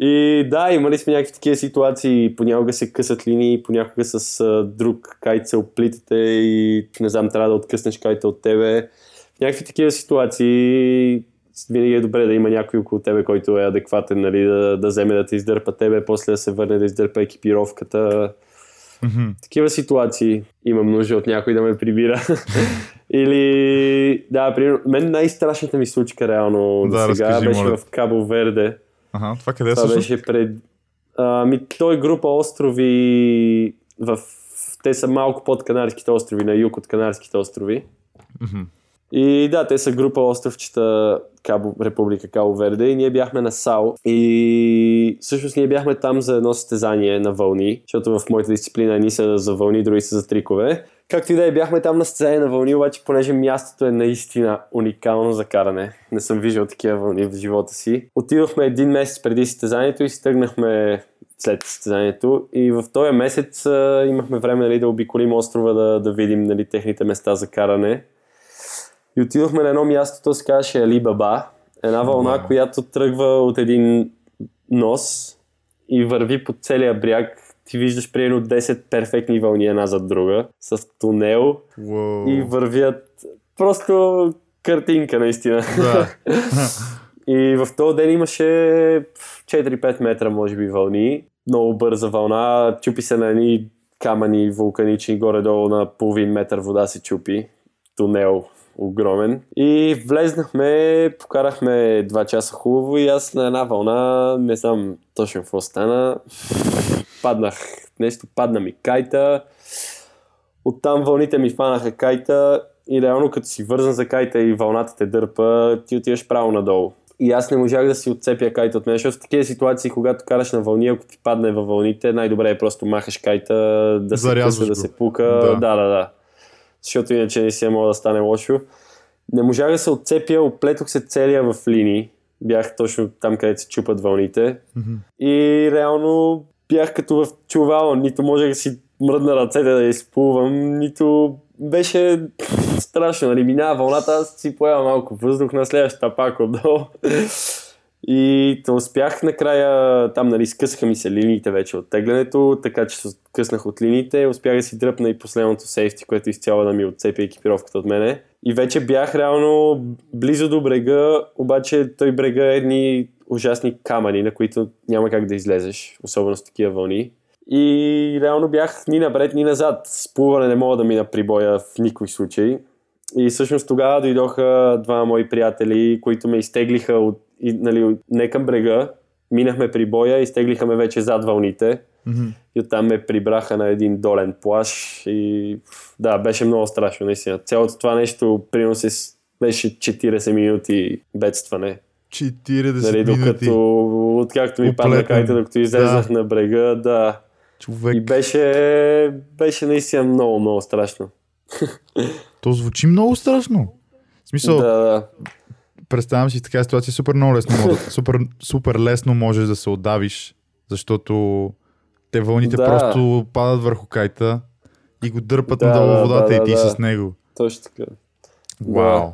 И да, имали сме някакви такива ситуации. Понякога се късат линии, понякога с а, друг кайт се оплитате и не знам, трябва да откъснеш кайта от тебе. В някакви такива ситуации винаги е добре да има някой около тебе, който е адекватен, нали, да, да вземе да те издърпа тебе, после да се върне да издърпа екипировката. Мгм. Такива ситуации имам нужда от някой да ме прибира. Или, да, примерно, мен най-страшната ми случка реално Да, до сега разкажи, беше моля. в Кабо Верде. Аха, това къде е Това всъщност? беше пред... Ами, той група острови в... Те са малко под Канарските острови, на юг от Канарските острови. Мгм. И да, те са група островчета Кабо, Република Кабо Верде и ние бяхме на САО. И всъщност ние бяхме там за едно състезание на вълни, защото в моята дисциплина едни са за вълни, други са за трикове. Както и да е, бяхме там на състезание на вълни, обаче понеже мястото е наистина уникално за каране. Не съм виждал такива вълни в живота си. Отидохме един месец преди състезанието и се тръгнахме след състезанието. И в този месец а, имахме време нали, да обиколим острова, да, да видим нали, техните места за каране. И отидохме на едно място, то се казваше Али Баба. Една вълна, Вау. която тръгва от един нос и върви по целия бряг. Ти виждаш примерно 10 перфектни вълни една зад друга, с тунел Уау. и вървят просто картинка наистина. Да. И в този ден имаше 4-5 метра, може би, вълни. Много бърза вълна. Чупи се на едни камъни вулканични, горе-долу на половин метър вода се чупи. Тунел. Огромен. И влезнахме, покарахме 2 часа хубаво и аз на една вълна, не знам точно какво стана, паднах, нещо падна ми кайта, оттам вълните ми фанаха кайта и реално като си вързан за кайта и вълната те дърпа, ти отиваш право надолу. И аз не можах да си отцепя кайта от мен, защото в такива ситуации, когато караш на вълни, ако ти падне във вълните, най-добре е просто махаш кайта, да се къса, да се пука. Да. да, да, да. Защото иначе не си мога да стане лошо. Не можах да се отцепя, оплетох се целия в линии. Бях точно там, където се чупат вълните. Mm-hmm. И реално бях като в чувал, нито можех да си мръдна ръцете да изплувам, нито беше страшно. Нали? Минава вълната, аз си появам малко въздух на следващата пак отдолу. И то успях накрая, там нали, скъсаха ми се линиите вече от теглянето, така че се къснах от линиите, успях да си дръпна и последното сейфти, което изцяло да ми отцепи екипировката от мене. И вече бях реално близо до брега, обаче той брега е едни ужасни камъни, на които няма как да излезеш, особено с такива вълни. И реално бях ни напред, ни назад. Сплуване не мога да мина прибоя в никой случай. И всъщност тогава дойдоха два мои приятели, които ме изтеглиха от, нали, не към брега, минахме при боя, изтеглиха ме вече зад вълните mm-hmm. и оттам ме прибраха на един долен плаш и да, беше много страшно, наистина. Цялото това нещо приноси беше 40 минути бедстване. 40 нали, докато, минути. Откакто ми падна кайта, докато излезнах да. на брега, да. Човек. И беше, беше наистина много, много страшно. То звучи много страшно. В смисъл, да, да. Представям си така ситуация, супер много лесно, супер, супер лесно можеш да се отдавиш, защото те вълните да. просто падат върху кайта и го дърпат да, надолу да, водата да, и ти да. с него. Точно така. Вау. Да.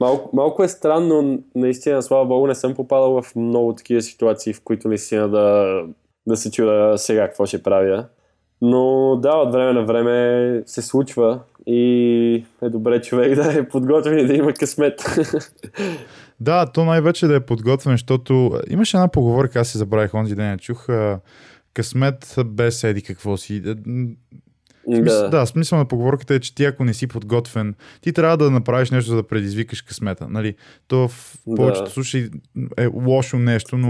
Малко, малко е странно, наистина, слава богу, не съм попадал в много такива ситуации, в които наистина да, да се чуда сега какво ще правя. Но да, от време на време се случва и е добре човек да е подготвен и да има късмет. Да, то най-вече да е подготвен, защото имаше една поговорка, аз си забравих онзи ден, чух късмет без еди какво си. Да. да, смисъл на поговорката е, че ти ако не си подготвен, ти трябва да направиш нещо, за да предизвикаш късмета. Нали? То в повечето да. случаи е лошо нещо, но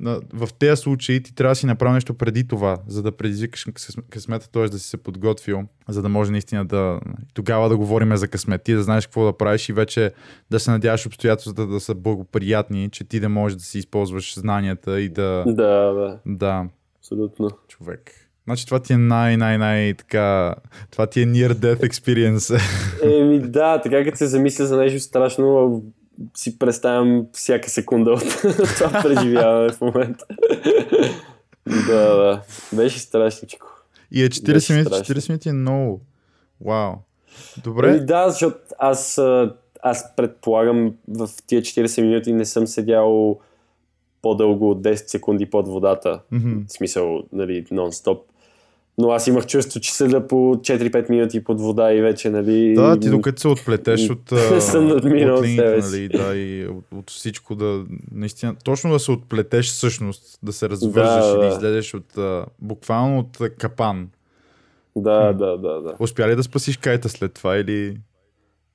да. В тези случаи ти трябва да си направиш нещо преди това, за да предизвикаш късмета, т.е. да си се подготвил, за да може наистина да тогава да говорим за късмет. Ти да знаеш какво да правиш и вече да се надяваш обстоятелствата да са благоприятни, че ти да можеш да си използваш знанията и да... Да, да. Да. Абсолютно. Човек. Значи това ти е най-най-най така... Това ти е near death experience. Еми да, така като се замисля за нещо страшно, си представям всяка секунда от това преживяване в момента. да, да. Беше страшничко. И е 40 минути, 40 минути е много. Вау. Добре. Еми да, защото аз, аз предполагам в тия 40 минути не съм седял по-дълго от 10 секунди под водата. Mm-hmm. В смисъл, нали, нон-стоп. Но аз имах чувство, че седа по 4-5 минути под вода и вече, нали... Да, ти докато се отплетеш от, съм от линиите, нали, да, и от, от всичко да... Наистина, точно да се отплетеш всъщност, да се развържеш да, и да, да излезеш от... буквално от капан. Да, хм. да, да, да. Успя ли да спасиш кайта след това или...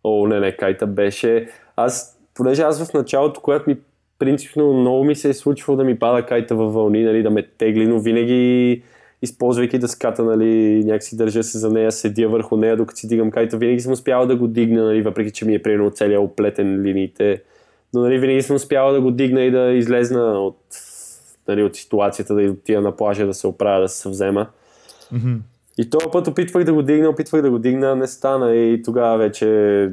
О, не, не, кайта беше... Аз, понеже аз в началото, когато ми принципно много ми се е случвало да ми пада кайта във вълни, нали, да ме тегли, но винаги използвайки дъската, нали, някакси държа се за нея, седя върху нея, докато си дигам кайта. Винаги съм успял да го дигна, нали, въпреки че ми е примерно целият оплетен линиите. Но нали, винаги съм успял да го дигна и да излезна от, нали, от ситуацията, да отида на плажа, да се оправя, да се съвзема. Mm-hmm. И този път опитвах да го дигна, опитвах да го дигна, не стана и тогава вече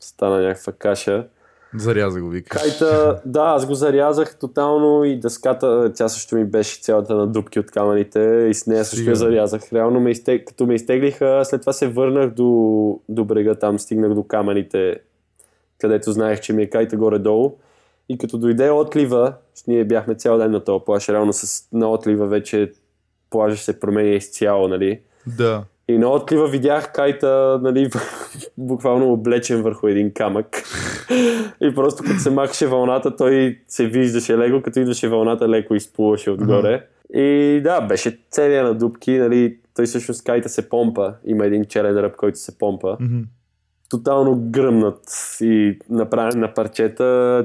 стана някаква каша. Заряза го, викаш. Кайта, да, аз го зарязах тотално и дъската, тя също ми беше цялата на дубки от камъните и с нея също я зарязах. Реално, ме изтег... като ме изтеглиха, след това се върнах до, до брега, там стигнах до камъните, където знаех, че ми е кайта горе-долу. И като дойде отлива, ние бяхме цял ден на този плаж, реално с, на отлива вече плажа се променя изцяло, нали? Да. И на отклива видях кайта, нали, буквално облечен върху един камък. и просто като се махаше вълната, той се виждаше леко, като идваше вълната, леко изплуваше отгоре. Uh-huh. И да, беше целия на дубки, нали, той всъщност кайта се помпа. Има един черен ръб, който се помпа. Uh-huh. тотално гръмнат и направен на парчета.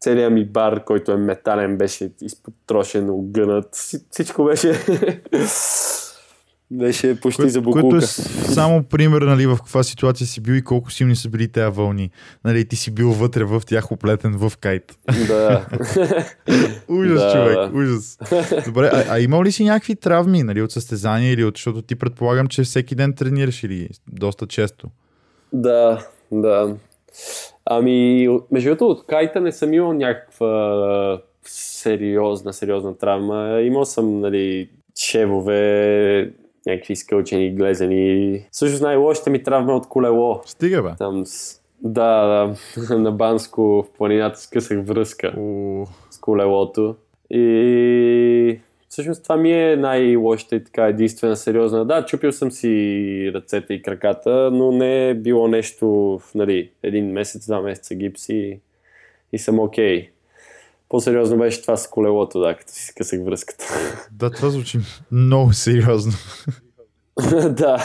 Целият ми бар, който е метален, беше изпотрошен, огънат. Всичко беше Беше почти Кое, за букулка. Което е само пример, нали, в каква ситуация си бил и колко силни са били тези вълни. Нали, ти си бил вътре в тях оплетен в кайт. Да. ужас, Да, човек, ужас. Добре, а, а имал ли си някакви травми, нали, от състезания или от, защото ти предполагам, че всеки ден тренираш или доста често? да, да. Ами, между другото, от кайта не съм имал някаква сериозна, сериозна травма. Имал съм, нали, шевове, някакви изкълчени, глезени. Също най-лошите ми травма е от колело. Стига, бе. Там с... Да, да, на Банско в планината скъсах връзка О, с колелото. И всъщност това ми е най-лошата и така единствена сериозна. Да, чупил съм си ръцете и краката, но не е било нещо, нали, един месец, два месеца гипс и, и съм окей. Okay. По-сериозно беше това с колелото, да, като си скъсах връзката. да, това звучи много сериозно. да.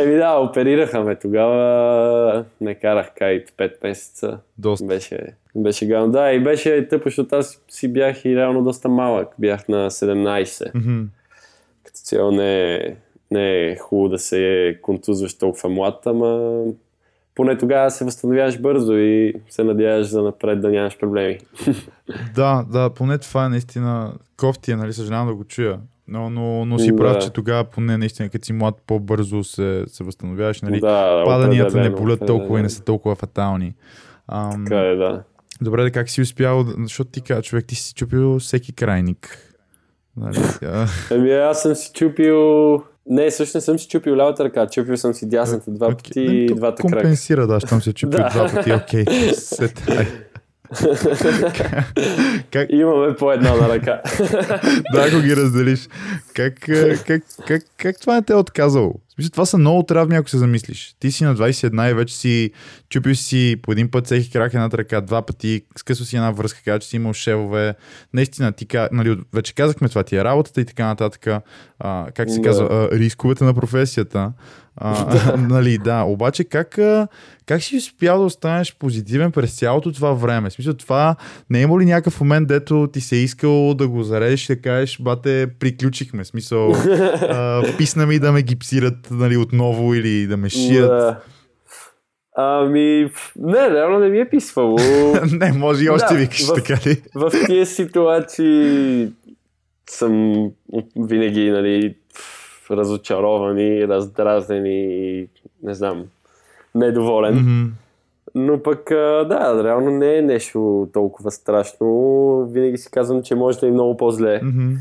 Еми да, оперираха ме тогава. Не карах кайт 5 месеца. Доста. Беше, беше гадно. Да, и беше тъпо, защото аз си бях и реално доста малък. Бях на 17. Мгм. Като цяло не е, не е хубаво да се контузваш толкова млад, ама поне тогава се възстановяваш бързо и се надяваш за напред да нямаш проблеми. Да, да, поне това е наистина кофти, е, нали, съжалявам да го чуя. Но, но, но си Да. прав, че тогава поне наистина, като си млад, по-бързо се, се възстановяваш, нали? да, Паданията не болят толкова и не са толкова фатални. Ам, Така е, да. добре, да как си успял, защото ти каза, човек, ти си чупил всеки крайник. Нали? Ами аз съм си чупил... Не, всъщност не съм си чупил лявата ръка, чупил съм си дясната два пъти Нали, и двата крака. Компенсира, да, щом се чупил два пъти, окей. Сетай. Как, Имаме по една на ръка. да, ако ги разделиш. Как, е, как, как, как това не те е отказало? Смисъл, това са много травми, ако се замислиш. Ти си на 21 и вече си чупил си по един път всеки крак едната ръка, два пъти, скъсва си една връзка, каза, че си имал шевове. Наистина, ти, нали, вече казахме това ти е работата и така нататък. А, как се Да. казва? А, рисковете на професията. А, нали, да. Обаче как, как си успял да останеш позитивен през цялото това време? В смисъл, това не е ли някакъв момент, дето ти се е искал да го заредиш и да кажеш, бате, приключихме. Смисъл, а, писна ми да ме гипсират нали, отново или да ме шият. Да. Ами, не, реално не ми е писвало. не, може и още Да, викаш, в- така ли? в тия ситуации съм винаги, нали, ф- разочарован и не знам, недоволен. Мгм. Но пък, да, реално не е нещо толкова страшно. Винаги си казвам, че може да е много по-зле. Мгм.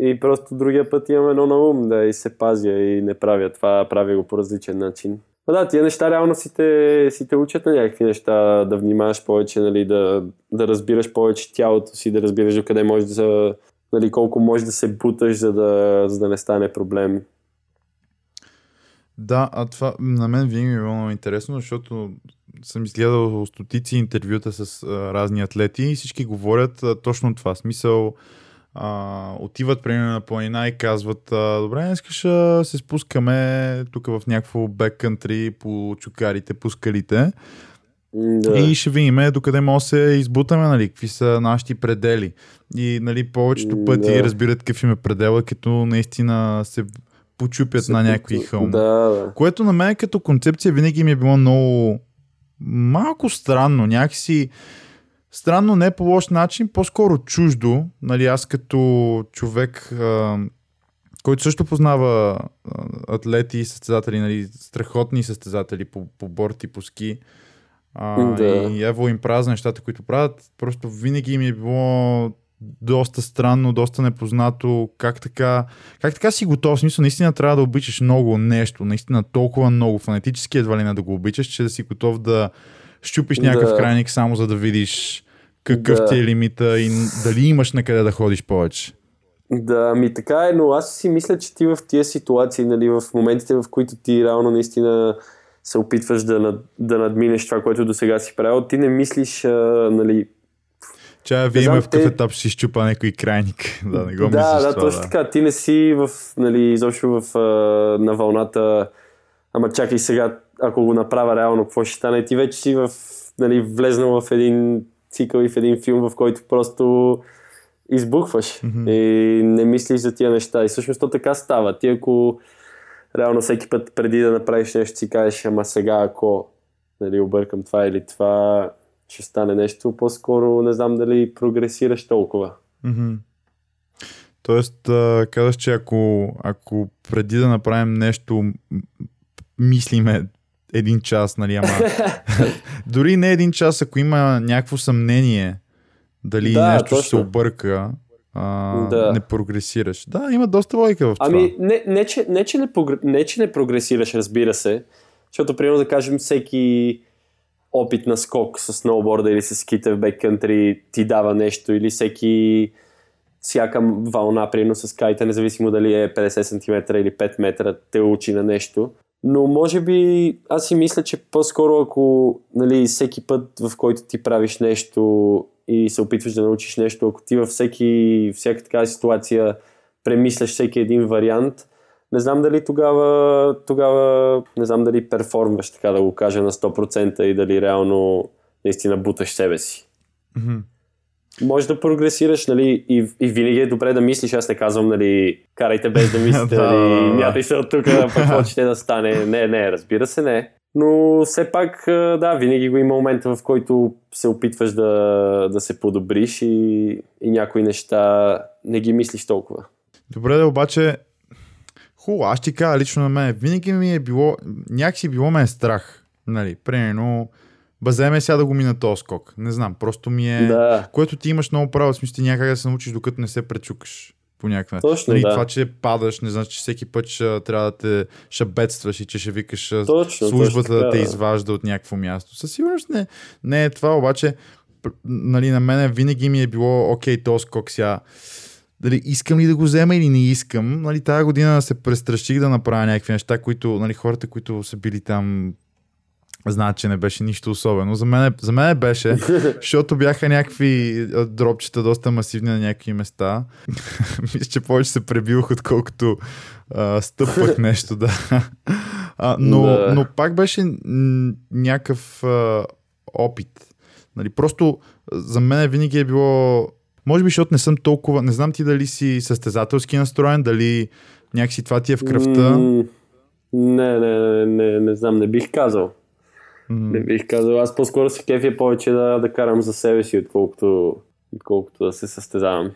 И просто другия път имам едно на ум да и се пазя и не правя това, правя го по различен начин. А да, тия неща реално си те, си те учат на някакви неща, да внимаваш повече, нали, да, да разбираш повече тялото си, да разбираш до къде можеш да, нали, колко можеш да се буташ, за да, за да не стане проблем. Да, а това на мен винаги е много интересно, защото съм изгледал стотици интервюта с а, разни атлети и всички говорят а, точно това. Смисъл, а, отиват примерно на планина и казват, а, добре, не искаш да се спускаме тук в някакво беккънтри по чукарите, по скалите Да. и ще видим докъде може да се избутаме, нали, какви са нашите предели. И нали, повечето пъти да. разбират какъв им е предела, като наистина се почупят на някакви хълм. Да, да. Което на мен като концепция винаги ми е било много малко странно, някакси странно не по лош начин, по-скоро чуждо. Нали, аз като човек, а, който също познава атлети и състезатели, нали, страхотни състезатели по, по борт и по ски, а, Да. и ево им празна нещата, които правят, просто винаги ми е било доста странно, доста непознато, как така, как така си готов, в смисъл наистина трябва да обичаш много нещо, наистина толкова много, фанатически едва ли не да го обичаш, че да си готов да щупиш някакъв Да. крайник само за да видиш какъв Да. ти е лимита и дали имаш на къде да ходиш повече. Да, ми така е, но аз си мисля, че ти в тия ситуации, нали, в моментите, в които ти реално наистина се опитваш да, над, да надминеш това, което до сега си правил, ти не мислиш, а, нали... Чая, вие има в какъв те- етап ще си щупа някой крайник. да, не го да, мислиш да, това, точно така. Ти не си в, нали, изобщо в, а, на вълната, ама чакай сега, ако го направя реално, какво ще стане? Ти вече си в, нали, влезнал в един цикъл и в един филм, в който просто избухваш mm-hmm. и не мислиш за тия неща. И всъщност то така става. Ти ако реално всеки път преди да направиш нещо си кажеш, ама сега ако нали, объркам това или това, ще стане нещо, по-скоро не знам дали прогресираш толкова. Mm-hmm. Тоест, казваш, че ако, ако преди да направим нещо, мислиме един час, нали, ама дори не един час, ако има някакво съмнение дали да, нещо точно. ще се обърка, а, да. не прогресираш. Да, има доста логика в това. Ами, не, не, че, не, че не, не, че не прогресираш, разбира се, защото, примерно, да кажем, всеки опит на скок с сноуборда или с ските в беккънтри ти дава нещо, или всеки всяка вълна, примерно с кайта, независимо дали е 50 см или 5 метра, те учи на нещо. Но може би аз си мисля, че по-скоро ако нали, всеки път, в който ти правиш нещо и се опитваш да научиш нещо, ако ти във всеки, всяка такава ситуация премисляш всеки един вариант, не знам дали тогава, тогава не знам дали перформваш, така да го кажа, на 100% и дали реално наистина буташ себе си. Mm-hmm може да прогресираш, нали, и, и винаги е добре да мислиш, аз не казвам, нали, карайте без да мислите, нали, мятай се от тук, какво ще да стане. Не, не, разбира се, не. Но все пак, да, винаги го има момента, в който се опитваш да, да се подобриш и, и някои неща не ги мислиш толкова. Добре, да обаче, хубаво, аз ти кажа лично на мен, винаги ми е било, някакси било ме е страх. Нали, примерно, баземе сега да го мина този скок. Не знам, просто ми е... Да. Което ти имаш много право, в смисъл ти някак да се научиш, докато не се пречукаш по някаква. Точно, нали, да. Това, че падаш, не значи, че всеки път ще, трябва да те ще бедстваш и че ще викаш точно, службата точно, да те изважда от някакво място. Със сигурност не, не е това, обаче нали, на мен винаги ми е било окей, този скок сега дали искам ли да го взема или не искам. Нали, тази година се престраших да направя някакви неща, които нали, хората, които са били там знаят, че не беше нищо особено. За мен, за мен беше, защото бяха някакви дропчета доста масивни на някакви места. Мисля, че повече се пребилах, отколкото а, стъпвах нещо, да. А, но, да. но пак беше някакъв а, опит. Нали, просто за мен винаги е било може би, защото не съм толкова... Не знам ти дали си състезателски настроен, дали някакси това ти е в кръвта. Не, не, не, не, не знам, не бих казал. Не бих казал. Аз по-скоро се кефя повече да, да карам за себе си, отколкото, отколкото да се състезавам.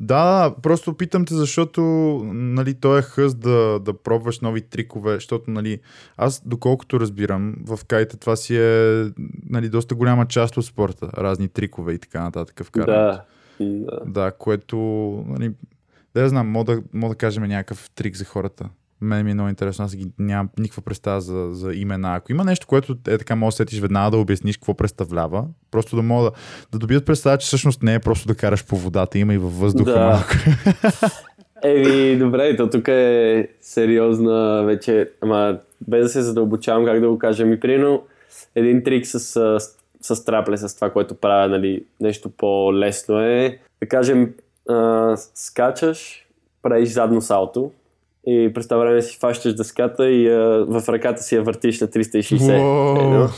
Да, просто питам те, защото нали, той е хъст да, да пробваш нови трикове, защото нали, аз доколкото разбирам, в кайта това си е нали, доста голяма част от спорта, разни трикове и така нататък в Да, да. да, което нали, да знам, мога да, мога да кажем някакъв трик за хората мен ми е много интересно, аз ги нямам никаква представа за, за имена. Ако има нещо, което е така, може да сетиш веднага да обясниш какво представлява, просто да мога да, да добият представа, че всъщност не е просто да караш по водата, има и във въздуха да. малко. Еми, добре, то тук е сериозна вече, ама без да се задълбочавам, как да го кажа. Ми, прино един трик с, с, с трапле, с това, което правя, нали, нещо по-лесно е, да кажем, а, скачаш, правиш задно салто, и през това време си фащаш дъската и а, в ръката си я въртиш на 360.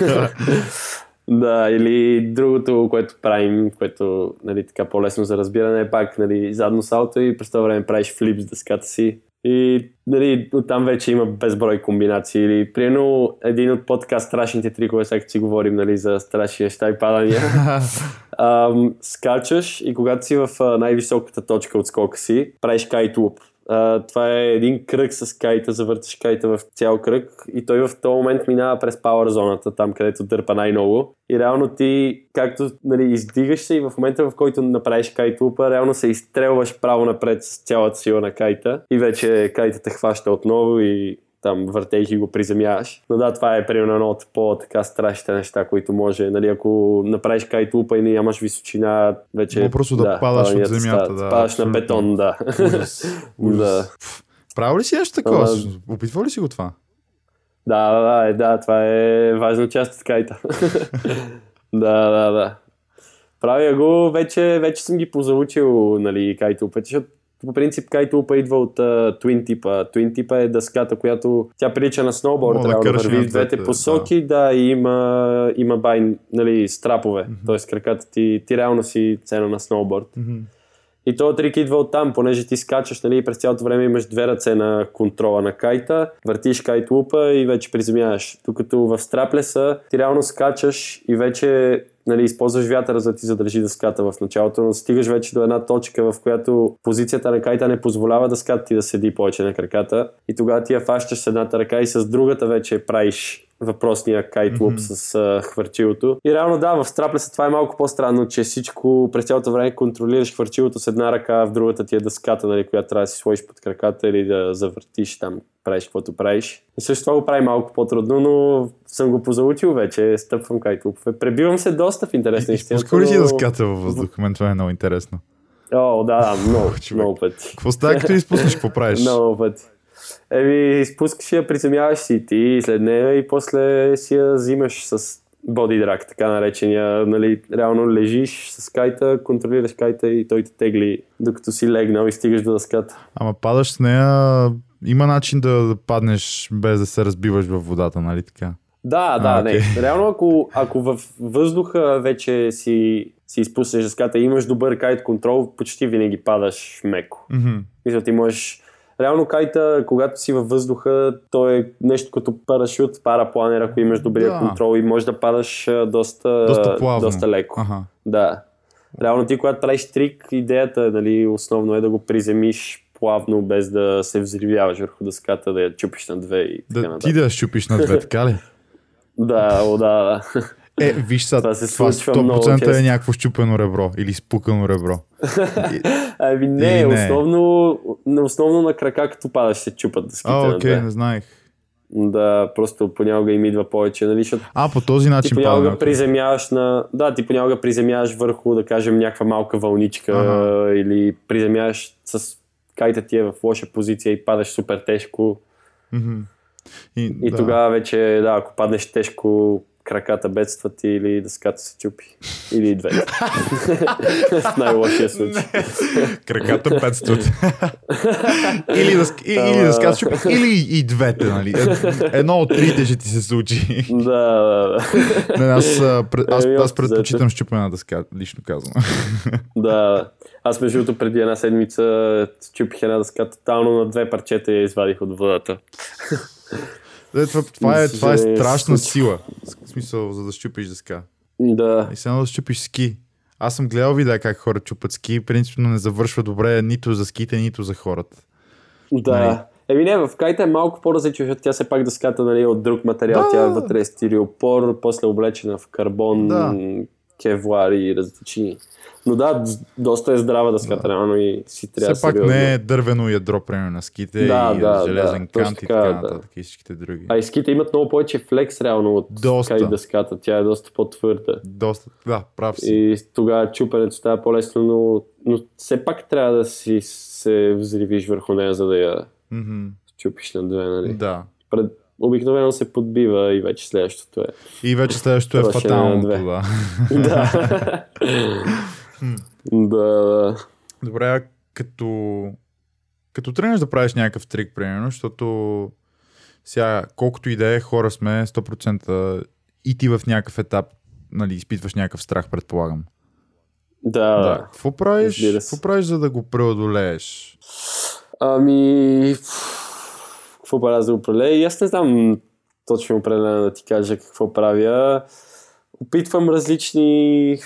да, или другото, което правим, което нали, така по-лесно за разбиране е пак нали, задно салто и през това време правиш флип с дъската си. И нали, оттам вече има безброй комбинации. Или, примерно, един от подкаст страшните трикове, сега си говорим нали, за страшни неща и падания. ам, скачаш и когато си в най-високата точка от скока си, правиш кайт-луп а, това е един кръг с кайта, завърташ кайта в цял кръг и той в този момент минава през пауър зоната, там където дърпа най-много. И реално ти, както нали, издигаш се и в момента в който направиш кайт лупа, реално се изстрелваш право напред с цялата сила на кайта и вече кайта те хваща отново и там въртейки го приземяваш. Но да, това е примерно едно от по-така страшните неща, които може, нали, ако направиш кайт лупа и не нямаш височина, вече... Но просто да, да падаш от земята, да. Падаш на бетон, да. Ужас. да. Правил ли си нещо такова? Опитвал ли си го това? Да, да, да, е, да, това е важна част от кайта. да, да, да. Правя го, вече, вече съм ги позаучил, нали, кайто пъти, защото по принцип кайтулпа идва от uh, Twin типа. Twin типа е дъската, която тя прилича на сноуборд, Мога да върви в двете посоки, да, и има, има бай, нали, страпове, mm-hmm. т.е. краката ти, ти реално си цено на сноуборд. Мгм. И този трик идва от там, понеже ти скачаш, нали, и през цялото време имаш две ръце на контрола на кайта, въртиш кайт лупа и вече приземяваш. Докато в страплеса ти реално скачаш и вече нали, използваш вятъра за да ти задържи дъската в началото, но стигаш вече до една точка, в която позицията на кайта не позволява дъската ти да седи повече на краката. И тогава ти я фащаш с едната ръка и с другата вече правиш въпросния кайт луп Мгм. с а, хвърчилото. И реално да, в страплеса това е малко по-странно, че всичко през цялото време контролираш хвърчилото с една ръка, в другата ти е дъската, нали, която трябва да си сложиш под краката или да завъртиш там, правиш каквото правиш. И също това го прави малко по-трудно, но съм го позаучил вече, стъпвам кайт лупове. Пребивам се доста в интерес на истината. Изпускал ли си дъската във въздуха? Мен това е много интересно. О, да, да, много, човек. много пъти. Какво става, като изпуснеш? Какво правиш? Много пъти. Еми, изпускаш я, приземяваш си ти след нея и после си я взимаш с боди драк, така наречения. Нали, реално лежиш с кайта, контролираш кайта и той те тегли докато си легнал и стигаш до дъската. Ама падаш с нея, има начин да, да паднеш без да се разбиваш във водата, нали така? Да, да, А, не. окей. Реално, ако, ако във въздуха вече си, си изпуснеш дъската и имаш добър кайт контрол, почти винаги падаш меко. Мгм. Мисля, ти можеш... Реално кайта, когато си във въздуха, то е нещо като парашют, парапланер, ако имаш добрия Да. контрол и можеш да падаш доста, Доста плавно. доста леко. Аха. Да. Реално ти, когато правиш трик, идеята нали, основно е да го приземиш плавно, без да се взривяваш върху дъската, да я чупиш на две и така Да, нататък. ти да я щупиш на две, така ли? Да, о, да, да. Е, виж сега, Това се това случва много 100% е някакво щупено ребро или спукано ребро. Ами не, Или не. Основно, основно на крака, като падаш, се чупат дъските А, окей, не знаех. Да, просто понякога им идва повече, нали, защото А, по този ти начин понякога падна. приземяваш на... Да, ти понякога приземяваш върху, да кажем, някаква малка вълничка Ага. или приземяваш с кайта ти е в лоша позиция и падаш супер тежко. Мгм. И, И да. тогава вече, да, ако паднеш тежко, краката бедстват или дъската се чупи. Или и двете. в най-лошия случай. Краката петстват. или да, ск- и, или да скачаш, или и двете, нали? Ед- Едно от трите ще ти се случи. да, да, да. Не, аз, аз, аз предпочитам щупена дъска, лично казвам. Да, аз между другото преди една седмица чупих една дъска тотално на две парчета и я извадих от водата. Е, това, това, е, това е Се страшна сила. В смисъл, за да щупиш дъска. Да, И сега да щупиш ски. Аз съм гледал видеа как хора чупат ски, принципно не завършва добре нито за ските, нито за хората. Нали? да. Еми не, в кайта е малко по-различно, защото тя все пак дъската нали, е от друг материал, Да. тя е вътре е стириопор, после облечена в карбон, Да. Кевлар и различни. Но да, доста е здрава дъската, реално и си трябва Все пак сериозно. не е дървено ядро, примерно на ските Да, и да, железен да, кант и така, да. нататък и всичките други. А и ските имат много повече флекс реално от Доста. кайт дъската, тя е доста по-твърда. Доста, да, прав си. И тогава чупенето става по-лесно, но, но все пак трябва да си се взривиш върху нея, за да я Мгм. чупиш на две, нали? Да. Пред... Обикновено се подбива и вече следващото е. И вече следващото е фаталното, да. да. да. Добре, а като, като тръгнеш да правиш някакъв трик, примерно, защото сега, колкото и да е, хора сме, 100% и ти в някакъв етап нали, изпитваш някакъв страх, предполагам. Да, Да. Какво правиш, какво правиш, за да го преодолееш? Ами... Какво правя за преодолея? И аз не знам точно определено да ти кажа какво правя. Опитвам различни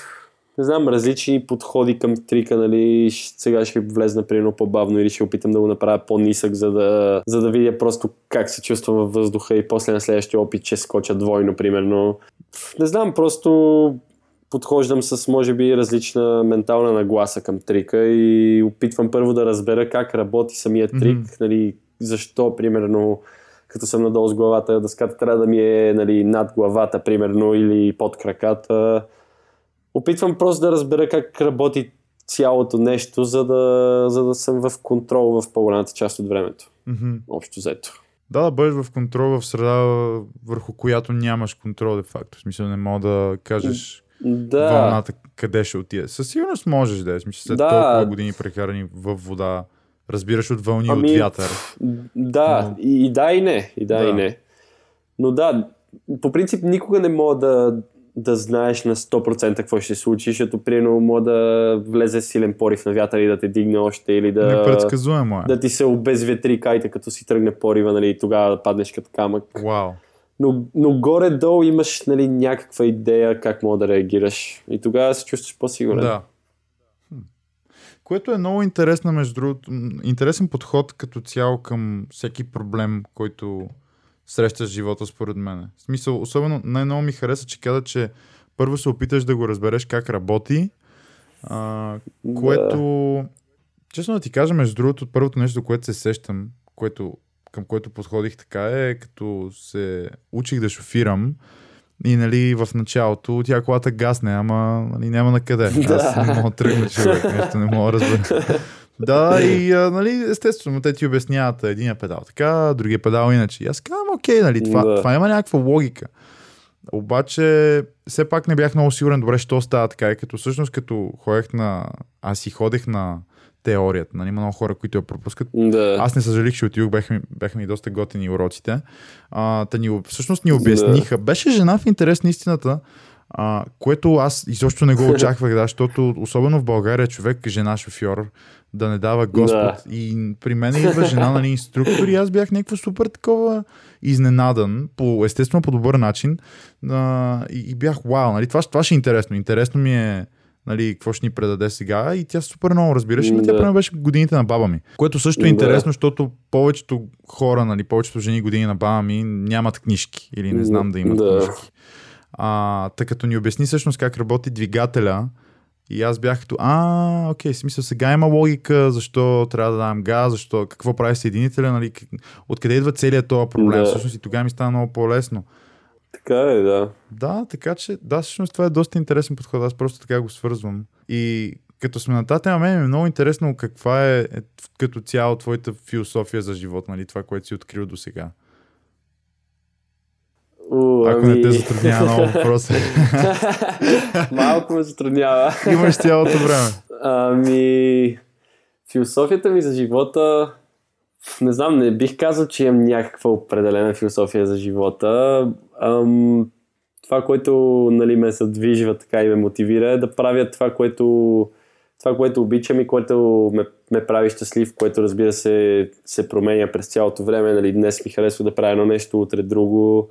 не знам, различни подходи към трика, нали, сега ще влезна примерно по-бавно или ще опитам да го направя по-нисък, за да, за да видя просто как се чувствам във въздуха и после на следващия опит ще скоча двойно, примерно. Не знам, просто подхождам с, може би, различна ментална нагласа към трика и опитвам първо да разбера как работи самия трик, Мгм. нали, защо, примерно, като съм надолу с главата, дъската трябва да ми е нали, над главата, примерно, или под краката. Опитвам просто да разбера как работи цялото нещо, за да, за да съм в контрол в по-голямата част от времето. Мгм. Общо взето. Да, да бъдеш в контрол в среда, върху която нямаш контрол, де факто. В смисъл не мога да кажеш Да, вълната къде ще отиде. Със сигурност можеш да е. Смисъл, след Да. толкова години прекарани в вода, разбираш от вълни, Ами, от вятър. Да, и, и да и не. И да, Да. и не. Но да, по принцип никога не мога да, да знаеш на 100% какво ще се случи, защото примерно мога да влезе силен порив на вятър и да те дигне още или да, Непредсказуемо е. да ти се обезветри кайте като си тръгне порива нали, и тогава да паднеш като камък. Вау. Но, но горе-долу имаш нали, някаква идея как мога да реагираш и тогава се чувстваш по-сигурен. Да. Което е много интересно, между другото, интересен подход като цяло към всеки проблем, който срещаш живота, според мен. В смисъл, особено най-много ми хареса, че каза, че първо се опиташ да го разбереш как работи, а, което, честно да ти кажа, между другото, първото нещо, което се сещам, което, към което подходих така е, като се учих да шофирам, и нали в началото тя колата гасне, ама нали, няма на къде. Аз не мога да тръгна човек, нещо не мога да разбера. Да, и а, нали, естествено, те ти обясняват един педал така, другия педал иначе. И аз казвам, окей, нали, това, Да. това има някаква логика. Обаче, все пак не бях много сигурен добре, що става така. И като всъщност, като ходех на... Аз си ходех на теорията. Нали, има много хора, които я пропускат. Да. Аз не съжалих, че отидох, бяха ми, бяха ми доста готини уроците. А, та ни, всъщност ни обясниха. Беше жена в интерес на истината, а, което аз изобщо не го очаквах, да, защото особено в България човек, жена шофьор, да не дава Господ. Да. И при мен идва жена, нали, инструктор и аз бях някакво супер такова изненадан, по, естествено по добър начин. А, и, и бях, вау, нали, това, това ще е интересно. Интересно ми е нали, какво ще ни предаде сега и тя супер много разбираше, но тя примерно беше годините на баба ми. Което също е Да. интересно, защото повечето хора, нали, повечето жени години на баба ми нямат книжки или не знам да имат Да. книжки. А, тъй като ни обясни всъщност как работи двигателя, и аз бях като, а, окей, смисъл сега има логика, защо трябва да дам газ, защо, какво прави съединителя, нали, откъде идва целият този проблем. Да. Всъщност и тогава ми стана много по-лесно. Така е, да. Да, така че, да, всъщност това е доста интересен подход. Аз просто така го свързвам. И като сме на тази тема, мен е много интересно каква е, е като цяло твоята философия за живот, нали, това, което си открил до сега. У, Ако ами... не те затруднява много въпроса. Малко ме затруднява. Имаш цялото време. Ами, философията ми за живота, не знам, не бих казал, че имам някаква определена философия за живота. Ам, това, което нали, ме съдвижва така и ме мотивира е да правя това, което, това, което обичам и което ме, ме прави щастлив, което разбира се се променя през цялото време. Нали, днес ми харесва да правя едно нещо, утре друго.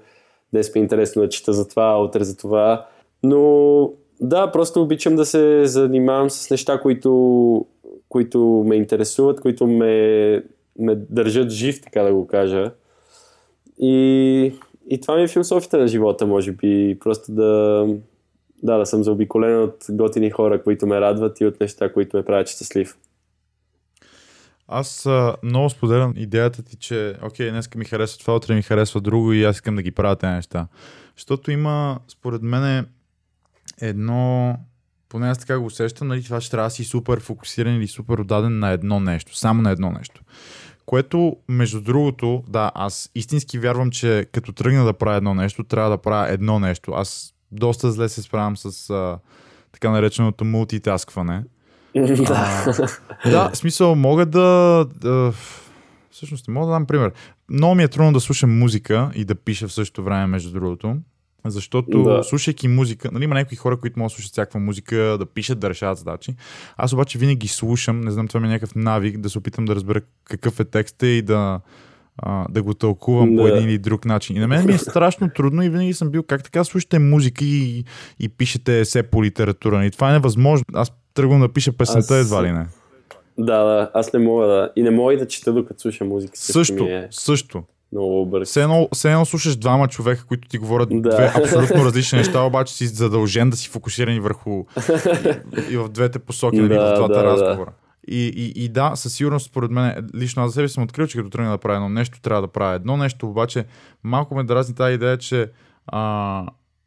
Днес ми е интересно да чета за това, утре за това. Но да, просто обичам да се занимавам с неща, които, които ме интересуват, които ме, ме държат жив, така да го кажа. И, и това ми е философията на живота, може би. Просто да, да, да съм заобиколен от готини хора, които ме радват и от неща, които ме правят щастлив. Аз а, много споделям идеята ти, че окей, днес ми харесва това, утре ми харесва друго и аз искам да ги правя тези неща. Защото има, според мен, едно, поне аз така го усещам, нали, това, че трябва да си супер фокусиран или супер отдаден на едно нещо, само на едно нещо. Което, между другото, да, аз истински вярвам, че като тръгна да правя едно нещо, трябва да правя едно нещо. Аз доста зле се справям с а, така нареченото мултитаскване. А, да, в смисъл, мога да, да... Всъщност, не мога да дам пример. Много ми е трудно да слушам музика и да пиша в същото време, между другото. Защото, да. Слушайки музика, нали, има някои хора, които могат да слушат всякаква музика, да пишат, да решават задачи. Аз обаче винаги слушам, не знам, това ми е някакъв навик, да се опитам да разбера какъв е текста и да, а, да го тълкувам по Да. един или друг начин. И на мен ми е страшно трудно и винаги съм бил как така слушате музика и, и пишете се по литература. И това е невъзможно. Аз тръгвам да пиша песента Аз- едва ли не. Да, да, аз не мога да. И не мога и да чета докато слушам музика. Също, ми е също. Много бърз. Все едно, все едно слушаш двама човека, които ти говорят Да. две абсолютно различни неща, обаче си задължен да си фокусиран върху и, и в двете посоки, нали, Да, в двата да, да. разговора. И, и, и да, със сигурност, според мен, лично аз за себе съм открил, че като тръгна да правя едно нещо, трябва да правя едно нещо, обаче малко ме дразни тази идея, че а,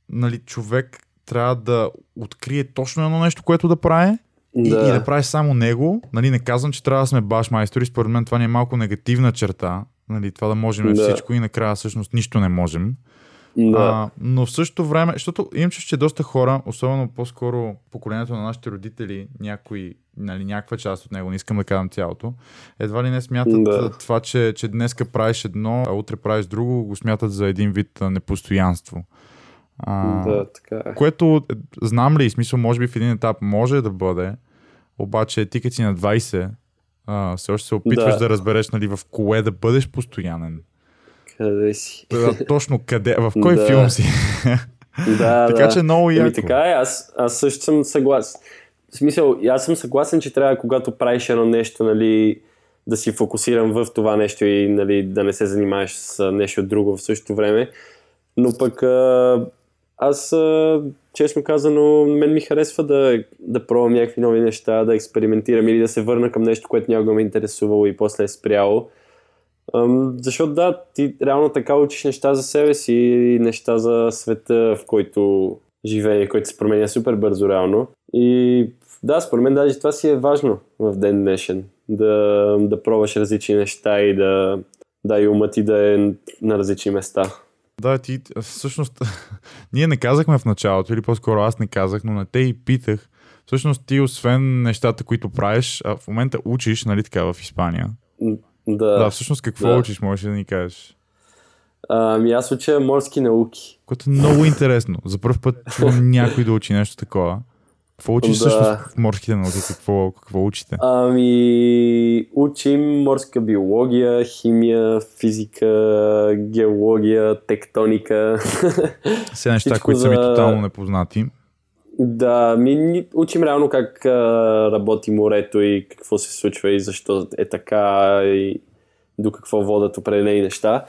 нали, човек трябва да открие точно едно нещо, което да прави и, и да прави само него. Нали, не казвам, че трябва да сме баш майстори, според мен това ни е малко негативна черта. Нали, това да можем Да. всичко и накрая всъщност нищо не можем. да. А, но в същото време, защото имам че доста хора, особено по-скоро поколението на нашите родители, някои нали, някаква част от него, не искам да казвам цялото, едва ли не смятат Да. това, че, че днеска правиш едно, а утре правиш друго, го смятат за един вид непостоянство. А, Да, така е. Което е, знам ли, смисъл, може би в един етап може да бъде, обаче ти като си на 20, а, все още се опитваш да. Да. разбереш нали, в кое да бъдеш постоянен. Къде си? Да, точно къде, в кой Да. филм си. Да, така да. че много яко. Еми така е, аз, аз също съм съгласен. В смисъл, аз съм съгласен, че трябва, когато правиш едно нещо, нали, да си фокусиран в това нещо и нали, да не се занимаваш с нещо друго в същото време. Но пък а, аз, а, честно казано, мен ми харесва да, да пробвам някакви нови неща, да експериментирам или да се върна към нещо, което някога ме е интересувало и после е спряло. Ам, защото да, ти реално така учиш неща за себе си и неща за света, в който живее, който се променя супер бързо реално. И да, според мен даже това си е важно в ден днешен. Да, да пробваш различни неща и да, да и умът ти да е на различни места. Да, ти всъщност ние не казахме в началото, или по-скоро аз не казах, но на те и питах. Всъщност ти, освен нещата, които правиш, а в момента учиш, нали така, в Испания. Да, Да, всъщност какво да. учиш, можеш да ни кажеш? Ами аз уча морски науки. Което е много интересно. За първ път чувам някой да учи нещо такова. Какво учиш Да. всъщност в морските науки? Какво, какво учите? Ами, учим морска биология, химия, физика, геология, тектоника. Все неща, всичко които са ми за- тотално непознати. да, ми учим реално как а, работи морето и какво се случва и защо е така и до какво водят определени неща.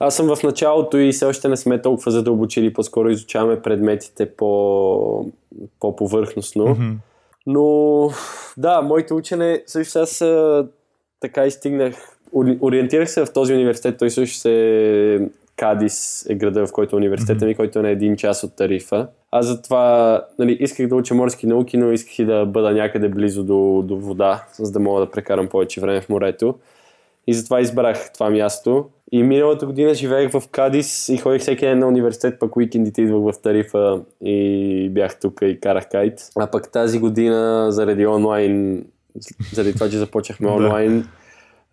Аз съм в началото и все още не сме толкова задълбочили, по-скоро изучаваме предметите по, по-повърхностно. Мгм. Но да, моето учене, също аз така и стигнах, ори- ориентирах се в този университет, той също се Кадис е града, в който е университета ми, който е на един час от тарифа. Аз затова нали, исках да уча морски науки, но исках и да бъда някъде близо до, до вода, за да мога да прекарам повече време в морето. И затова избрах това място. И миналата година живеех в Кадис и ходих всеки ден на университет, пък уикендите идвах в Тарифа и бях тук и карах кайт. А пък тази година, заради онлайн, заради това, че започнахме онлайн,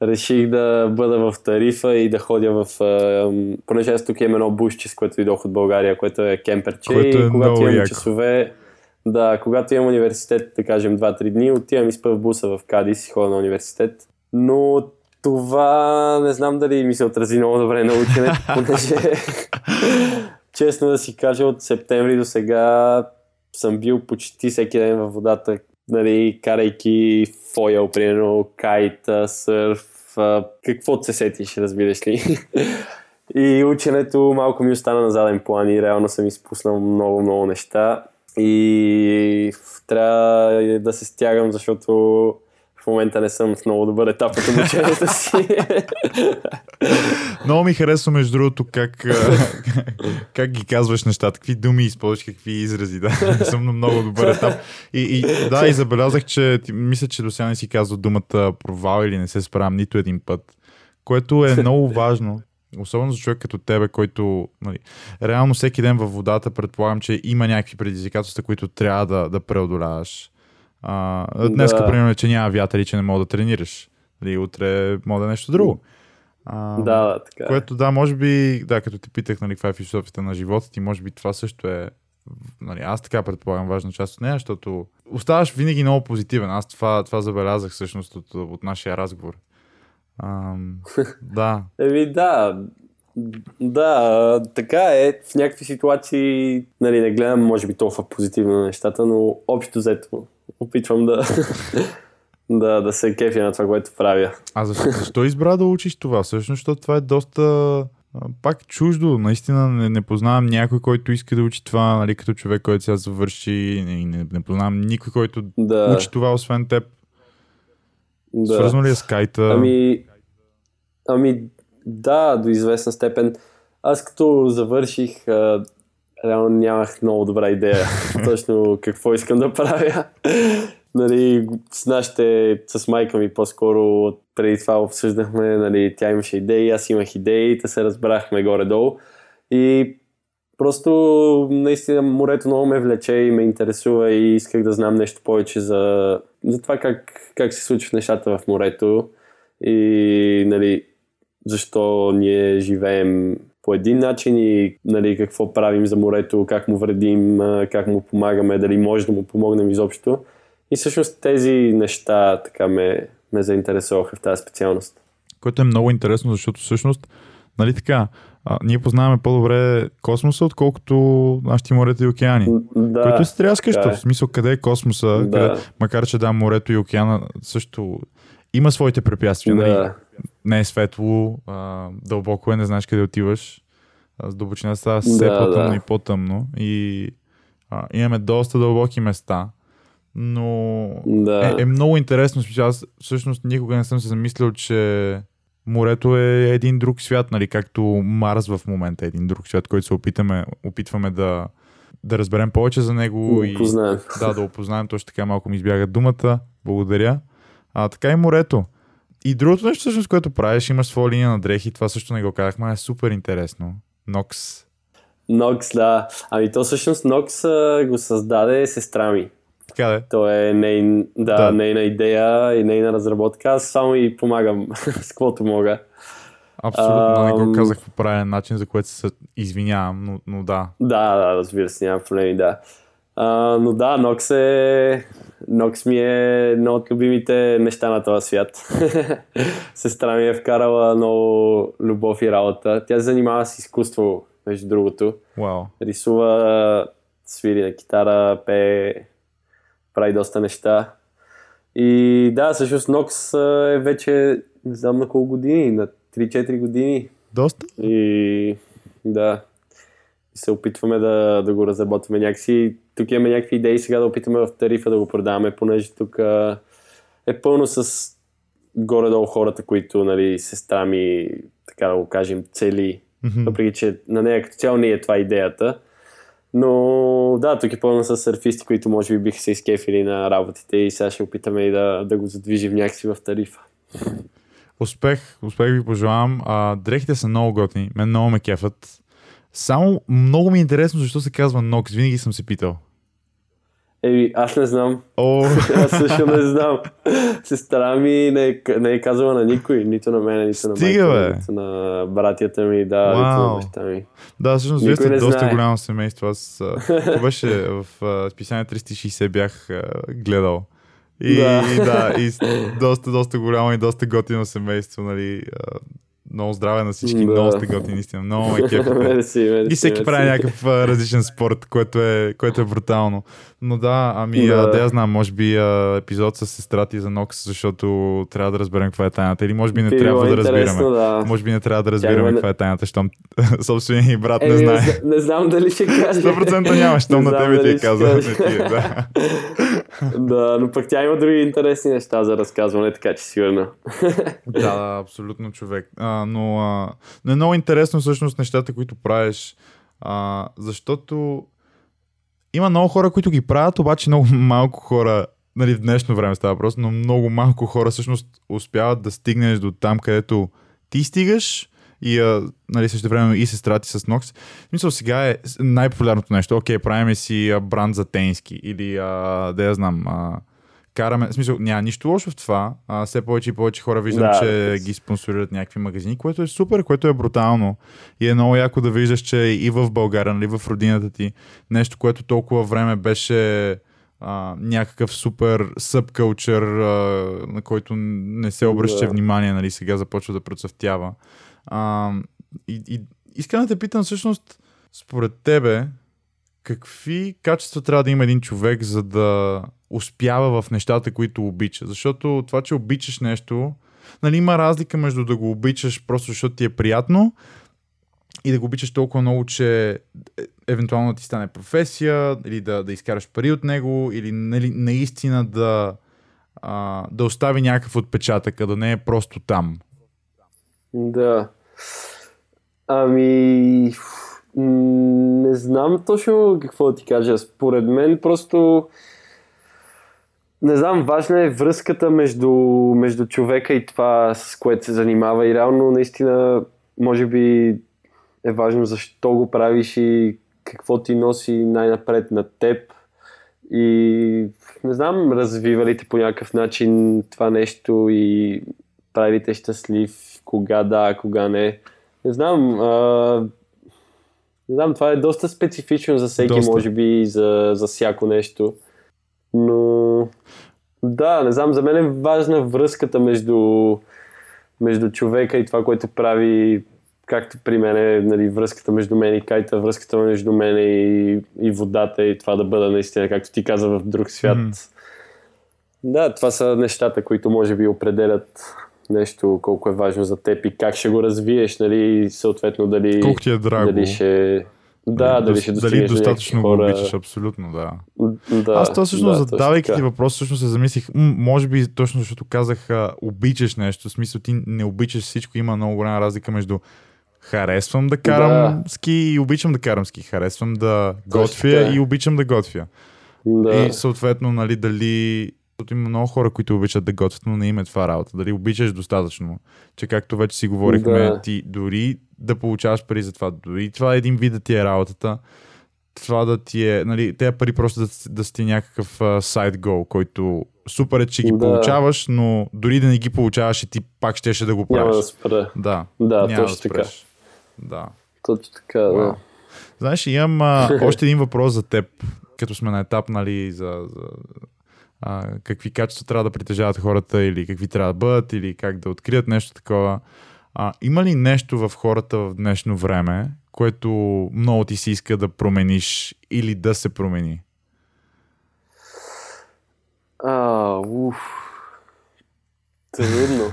реших да бъда в Тарифа и да ходя в... Понеже аз тук имам едно бушче, с което идох от България, което е кемперче. Което е и когато имам яко. часове, да, когато имам университет, да кажем 2-3 дни, отивам и спа в буса в Кадис и ходя на университет. Но това не знам дали ми се отрази много добре на ученето, понеже честно да си кажа, от септември до сега съм бил почти всеки ден във водата, нали, карайки фойл, примерно, кайта, сърф, а, каквото се сетиш, разбираш ли. И ученето малко ми остана на заден план и реално съм изпуснал много, много неща. И трябва да се стягам, защото в момента не съм в много добър етап от обучението си. Много ми харесва, между другото, как, как ги казваш нещата, какви думи използваш, какви изрази. Да, съм на много добър етап. И, и да, и забелязах, че мисля, че до сега не си казал думата провал или не се справям нито един път, което е много важно. Особено за човек като тебе, който нали, реално всеки ден във водата предполагам, че има някакви предизвикателства, които трябва да, да преодоляваш. А, днеска, Да. примерно, е, че няма вятър и че не мога да тренираш. Нали, утре може да е нещо друго. А, да, да, така. е. което да, може би, да, като те питах, нали, каква е философията на живота ти, може би това също е, нали, аз така предполагам важна част от нея, защото оставаш винаги много позитивен. Аз това, това забелязах всъщност от, от нашия разговор. Ам, да, Еми да, да, така е. В някакви ситуации нали, не гледам, може би, толкова позитивно на нещата, но общо взето опитвам да, да, да се кефя на това, което правя. а защо, защо избра да учиш това? Всъщност, защото това е доста пак чуждо. Наистина не, не познавам някой, който иска да учи това, нали, като човек, който сега завърши. Не, не, не познавам никой, който Да, учи това, освен теб. да. Свързано ли е с кайта? Ами, ами, да, до известна степен. Аз като завърших, а, реално нямах много добра идея точно какво искам да правя. нали, с нашите, с майка ми по-скоро преди това обсъждахме, нали, тя имаше идеи, аз имах идеи, те се разбрахме горе-долу. И Просто наистина морето много ме влече и ме интересува и исках да знам нещо повече за, за това как, как се случват нещата в морето и нали, защо ние живеем по един начин и нали, какво правим за морето, как му вредим, как му помагаме, дали може да му помогнем изобщо. И всъщност тези неща така ме, ме заинтересуваха в тази специалност. Което е много интересно, защото всъщност, нали така, а, ние познаваме по-добре космоса, отколкото нашите морета и океани. Да, което е стряскащо. така е. В смисъл, къде е космоса, Да. къде, макар че да, морето и океана също има своите препятствия. Нали? Да, Не е светло, а, дълбоко е, не знаеш къде отиваш. С дълбочина става все Да, по-тъмно да. и по-тъмно. И а, имаме доста дълбоки места. Но да. е, е много интересно. Аз всъщност никога не съм се замислил, че морето е един друг свят, нали, както Марс в момента е един друг свят, който се опитаме, опитваме да, да разберем повече за него и Познаем. да, да опознаем. Точно така малко ми избяга думата. Благодаря. А, така и морето. И другото нещо, всъщност, което правиш, имаш своя линия на дрехи, това също не го казахме, е супер интересно. Нокс. Нокс, да. Ами то всъщност Нокс а, го създаде сестра ми. Така да е. То е нейн, да, Да. нейна идея и нейна разработка. Аз само и помагам с каквото мога. Абсолютно не го казах по правилен начин, за което се извинявам, но, но да. Да, да, разбира се, няма проблеми, да. А, но да, Нокс е... Нокс ми е едно от любимите неща на този свят. Сестра ми е вкарала много любов и работа. Тя се занимава с изкуство, между другото. Вау. рисува, свири на китара, пее, прави доста неща. И да, всъщност Нокс е вече, не знам на колко години, на 3-4 години. Доста? И да, се опитваме да, да го разработваме някакси. Тук имаме някакви идеи сега да опитаме в тарифа да го продаваме, понеже тук а, е пълно с горе-долу хората, които, нали, сестра ми, така да го кажем, цели Мгм. въпреки че на нея като цяло не е това идеята. Но да, тук е пълно с сърфисти, които може би биха се изкефили на работите и сега ще опитаме и да, да го задвижим някакси в тарифа. Успех, успех ви пожелавам. А, дрехите са много готини, мен много ме кефат. Само много ми е интересно защо се казва Нокс, винаги съм се питал. Еми, аз не знам. О, Аз също не знам. Сестра ми не е, не е казала на никой, нито на мен, нито на Стига, майка, нито на братята ми, да, нито на баща ми. да, всъщност вие сте доста знае. голямо семейство. Аз това беше в списание 360 бях гледал. И да. Да. да, и доста, доста голямо и доста готино семейство, нали. Много здраве на всички, Да. много сте готини, наистина. Много ме кефите. И всеки прави някакъв различен спорт, което е, което е брутално. Но да, ами да, Да. да я знам, може би а, епизод с сестра ти за Нокс, защото трябва да разберем каква е тайната. Или може би не Би трябва било да интересно, разбираме. Да. Може би не трябва да разбираме има- каква е тайната, щом собственият ни брат не Еми, знае. зна- не знам дали ще каже. 100% няма, щом Не на знам тебе ти е дали ще казал. каже. Не ти е, да. Да, но пък тя има други интересни неща за разказване, така че сигурно. да, да, абсолютно човек. А, но, а, но е много интересно всъщност нещата, които правиш, а, защото има много хора, които ги правят, обаче много малко хора, нали в днешно време става просто, но много малко хора всъщност успяват да стигнеш до там, където ти стигаш и а, нали, също време и сестра ти с Нокс. В смисъл сега е най-популярното нещо. Окей, правиме си а, бранд за тениски или а, да я знам, а, караме, в смисъл, няма нищо лошо в това. А, все повече и повече хора виждам, Да, че се. ги спонсорират някакви магазини, което е супер, което е брутално. И е много яко да виждаш, че и в България, нали, в родината ти, нещо, което толкова време беше а, някакъв супер събкълчър, на който не се обръща Да. внимание, нали, сега започва да процъфтява. А, и, и искам да те питам всъщност, според тебе, какви качества трябва да има един човек, за да успява в нещата, които обича? Защото това, че обичаш нещо, нали, има разлика между да го обичаш просто защото ти е приятно и да го обичаш толкова много, че е, евентуално ти стане професия, или да, да изкараш пари от него, или нали, наистина да, а, да остави някакъв отпечатък, а да не е просто там. Да. Ами, не знам точно какво да ти кажа. Според мен просто не знам, важна е връзката между, между човека и това, с което се занимава. И реално, наистина, може би е важно защо го правиш и какво ти носи най-напред на теб и не знам, развива ли те по някакъв начин това нещо и прави ли те щастлив, кога да, кога не. Не знам, а, не знам, това е доста специфично за всеки, Доста. може би и за, за всяко нещо. Но да, не знам, за мен е важна връзката между, между човека и това, което прави, както при мен е нали, връзката между мен и кайта, връзката между мен и, и водата и това да бъда наистина, както ти каза, в друг свят. Мгм. Да, това са нещата, които може би определят нещо, колко е важно за теб и как ще го развиеш, нали, съответно дали, Колко ти е драго. дали ще... Да, дали ще дали достигнеш до достатъчно някакви го хора. обичаш, абсолютно, да. Да, Аз то всъщност, да, задавайки точно ти въпрос, всъщност се замислих, м- може би точно защото казах а, обичаш нещо, в смисъл ти не обичаш всичко, има много голяма разлика между харесвам да карам ски и обичам да карам ски, харесвам да готвя така е. и обичам да готвя. Да. И съответно, нали, дали защото има много хора, които обичат да готвят, но не им е това работа. Дали обичаш достатъчно, че както вече си говорихме, Да. ти дори да получаваш пари за това, дори това е един вид да ти е работата, това да ти е, нали, тези пари просто да, да си ти някакъв сайт гол, който супер е, че ги Да. получаваш, но дори да не ги получаваш и ти пак щеше да го Няма правиш. да спра. Да, Да, няма точно да така. Да. Точно така, Вау. да. Знаеш, имам а, още един въпрос за теб, като сме на етап, нали, за, за а, какви качества трябва да притежават хората или какви трябва да бъдат или как да открият нещо такова. А, има ли нещо в хората в днешно време, което много ти се иска да промениш или да се промени? А, уф. Трудно.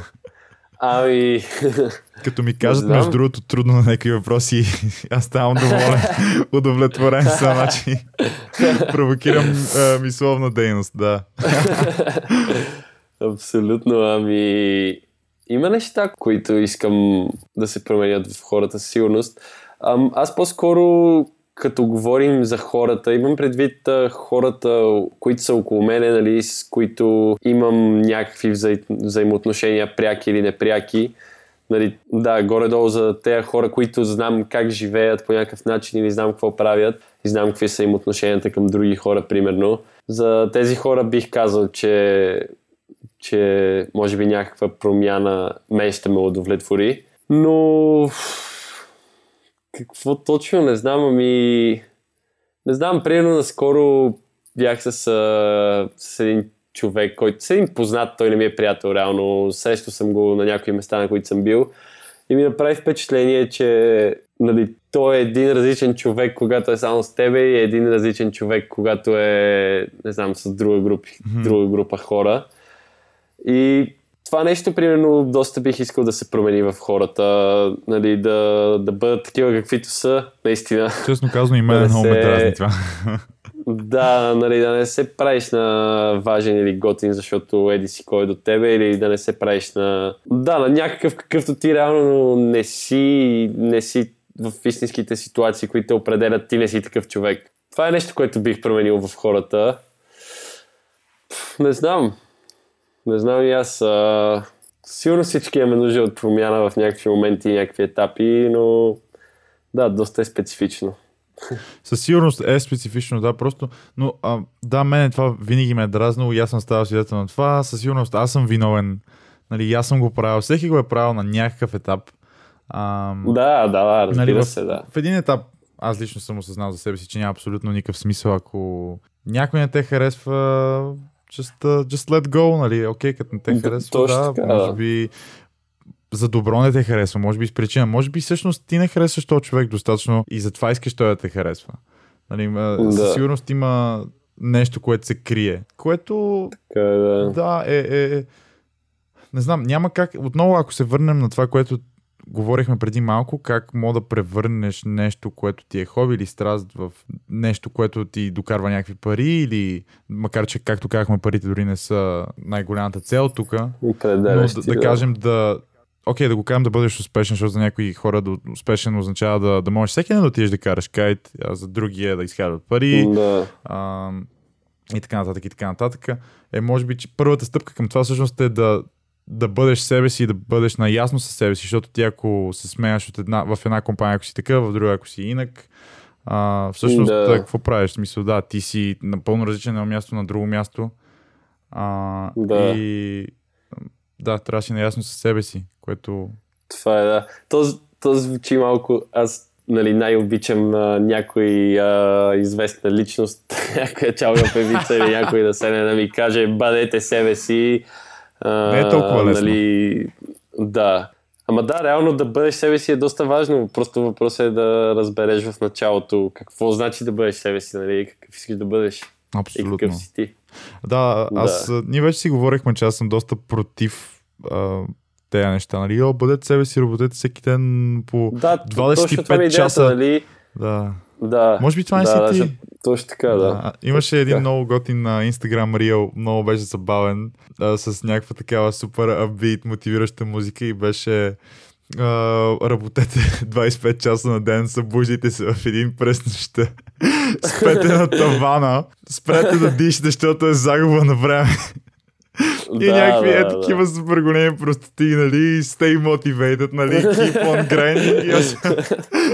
Ами, Като ми кажат, между другото, трудно на някакви въпроси, аз ставам доволен, удовлетворен съм, значи провокирам а, мисловна дейност, да. абсолютно, ами... Има неща, които искам да се променят в хората със сигурност. Аз по-скоро, като говорим за хората, имам предвид хората, които са около мене, нали, с които имам някакви взаи... взаимоотношения, пряки или непряки. Нали, да, горе-долу за тези хора, които знам как живеят по някакъв начин или знам какво правят и знам какви са им отношенията към други хора, примерно. За тези хора бих казал, че че може би някаква промяна мен ще ме удовлетвори. Но какво точно не знам, ами не знам, примерно наскоро бях с, а, с един човек, който с един познат, той не ми е приятел реално, срещал съм го на някои места, на които съм бил и ми направи впечатление, че нали, той е един различен човек, когато е само с тебе и е един различен човек, когато е, не знам, с друга група, друга група хора. И това нещо, примерно, доста бих искал да се промени в хората, нали, да, да бъдат такива каквито са, наистина. Честно казано, и мен Да много ме се- дразни това. Да, нали, да не се правиш на важен или готин, защото еди си кой е до тебе, или да не се правиш на... Да, на някакъв какъвто ти реално не си, не си в истинските ситуации, които те определят, ти не си такъв човек. Това е нещо, което бих променил в хората. Не знам. Не знам и аз. А... Сигурно всички имаме нужда от промяна в някакви моменти някакви етапи, но да, доста е специфично. Със сигурност е специфично, да, просто, но а, да, мене това винаги ме е дразнало и аз съм ставал свидетел на това. Със сигурност аз съм виновен, нали, аз съм го правил. Всеки го е правил на някакъв етап. Ам, Да, да, да, разбира нали, в, се, да. в един етап аз лично съм осъзнал за себе си, че няма абсолютно никакъв смисъл, ако някой не те харесва, just, uh, just let go, нали, окей, като не те Д- харесва, да, така, може би за добро не те харесва, може би с причина, може би всъщност ти не харесваш този човек достатъчно и затова искаш той да те харесва. Нали, да. Със сигурност има нещо, което се крие, което Така, е, да. да, е, е, е. Не знам, няма как. Отново, ако се върнем на това, което говорихме преди малко, как мога да превърнеш нещо, което ти е хоби или страст в нещо, което ти докарва някакви пари или, макар че, както казахме, парите дори не са най-голямата цел тук, но да, да кажем да Окей, да го кажем да бъдеш успешен, защото за някои хора да успешен означава да, да можеш всеки ден да отидеш да караш кайт, а за други е да изкарват пари Да, а, и така нататък, и така нататък. Е, може би, че първата стъпка към това всъщност е да, да бъдеш себе си и да бъдеш наясно със себе си, защото ти ако се смеяш от една, в една компания, ако си такъв, в друга, ако си инак, А, всъщност, Да. какво правиш? Смисъл, да, ти си напълно различен на място на друго място. А, Да. И да, трябва да си наясно със себе си, което Това е, да. То, то звучи малко, аз нали, най-обичам а, някой а, известна личност, някоя чалга певица или някой да седне да ми каже бъдете себе си. А, Не е толкова лесно. Нали, да. Ама да, реално да бъдеш себе си е доста важно. Просто въпросът е да разбереш в началото какво значи да бъдеш себе си, нали, и какъв искаш да бъдеш и абсолютно. какъв си ти. Да, аз, Да. ние вече си говорихме, че аз съм доста против а, тези неща, нали? О, бъдете себе си, работете всеки ден по Да, 25 точно това е идеята, часа. нали? Да. Да. Може би това не да, си да, ти. защото- Точно така, да. А, имаше един Така. много готин на Instagram Reel, много беше забавен, а, с някаква такава супер апбит, мотивираща музика и беше а, работете 25 часа на ден, събуждайте се в един през нощта, спете на тавана, спрете да дишате, защото е загуба на време. И Да, някакви да, е да. такива супер големи простоти, нали, stay motivated, нали, keep on grinding.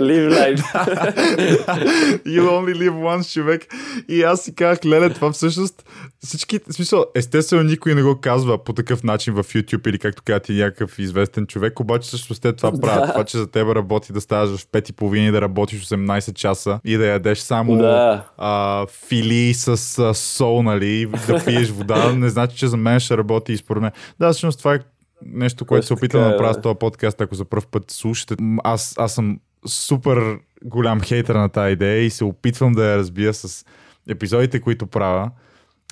Live life. You only live once, човек. И аз си казах, леле, това всъщност всички, в смисъл, естествено никой не го казва по такъв начин в YouTube или както казва ти някакъв известен човек, обаче всъщност те това правят. Това, че за теб работи да ставаш в 5 и половина и да работиш 18 часа и да ядеш само Да. а, фили с а, сол, нали, да пиеш вода, не значи, че за мен ще работи и според мен. Да, всъщност това е нещо, което се опитам така да направя с този подкаст, ако за първ път слушате. Аз, аз съм супер голям хейтър на тази идея и се опитвам да я разбия с епизодите, които правя.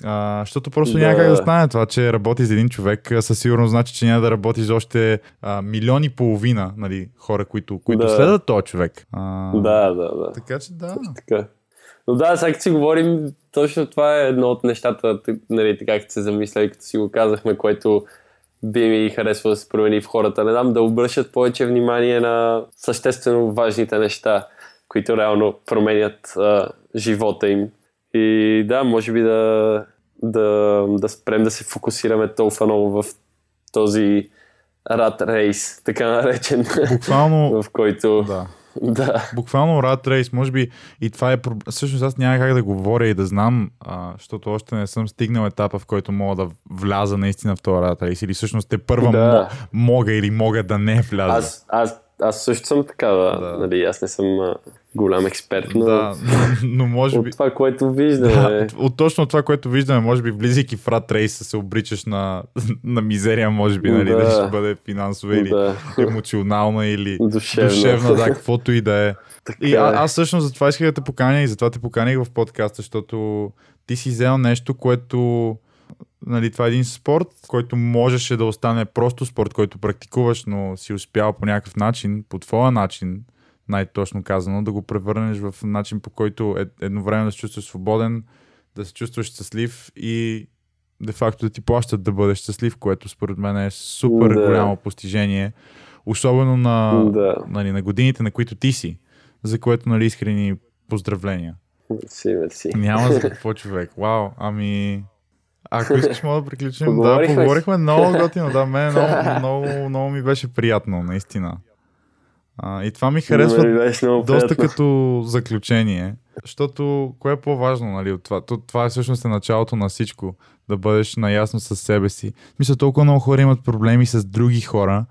А, защото просто няма Да. как да стане това, че работи за един човек, със сигурност значи, че няма да работи за още а, милиони и половина нали, хора, които, които Да. следват този човек. А, Да, да, да. Така че да. Така. Но да, сега като си говорим, точно това е едно от нещата, нали, така като се замисля и като си го казахме, което би ми харесва да се промени в хората. Не знам, да обръщат повече внимание на съществено важните неща, които реално променят а, живота им. И да, може би да, да, да спрем да се фокусираме толкова много в този рад рейс, така наречен, Буквално, в който... да. да. Буквално Rat Race, може би и това е... проб- Всъщност аз няма как да говоря и да знам, а, защото още не съм стигнал етапа, в който мога да вляза наистина в този Rat Race. Или всъщност те първа Да. мо- мога или мога да не вляза. Аз, аз, аз също съм така, да. Да. Нали, аз не съм голям експерт, но Да, но може би... от това, което виждаме. Да, от, от точно това, което виждаме, може би влизайки в Rat Race се обричаш на, на мизерия, може би, нали, Да. да. ще бъде финансова или да, емоционална или душевно. душевна, да, каквото и да е. Така И е. а, аз всъщност за това исках да те поканя и затова те поканих в подкаста, защото ти си взел нещо, което нали, това е един спорт, който можеше да остане просто спорт, който практикуваш, но си успял по някакъв начин, по твоя начин, най-точно казано, да го превърнеш в начин, по който е, едновременно да се чувстваш свободен, да се чувстваш щастлив и де-факто да ти плащат да бъдеш щастлив, което според мен е супер Да. голямо постижение. Особено на, Да. нали, на годините, на които ти си, за което нали, искрени поздравления. Мерси, мерси. Няма за какво човек. Вау, ами... Ако искаш, мога да приключим. да, си. поговорихме много готино. Да, мен много, много, много ми беше приятно, наистина. А, и това ми харесва много доста като заключение, защото кое е по-важно, нали, от това? То, това е всъщност е началото на всичко, да бъдеш наясно с себе си. Мисля, толкова много хора имат проблеми с други хора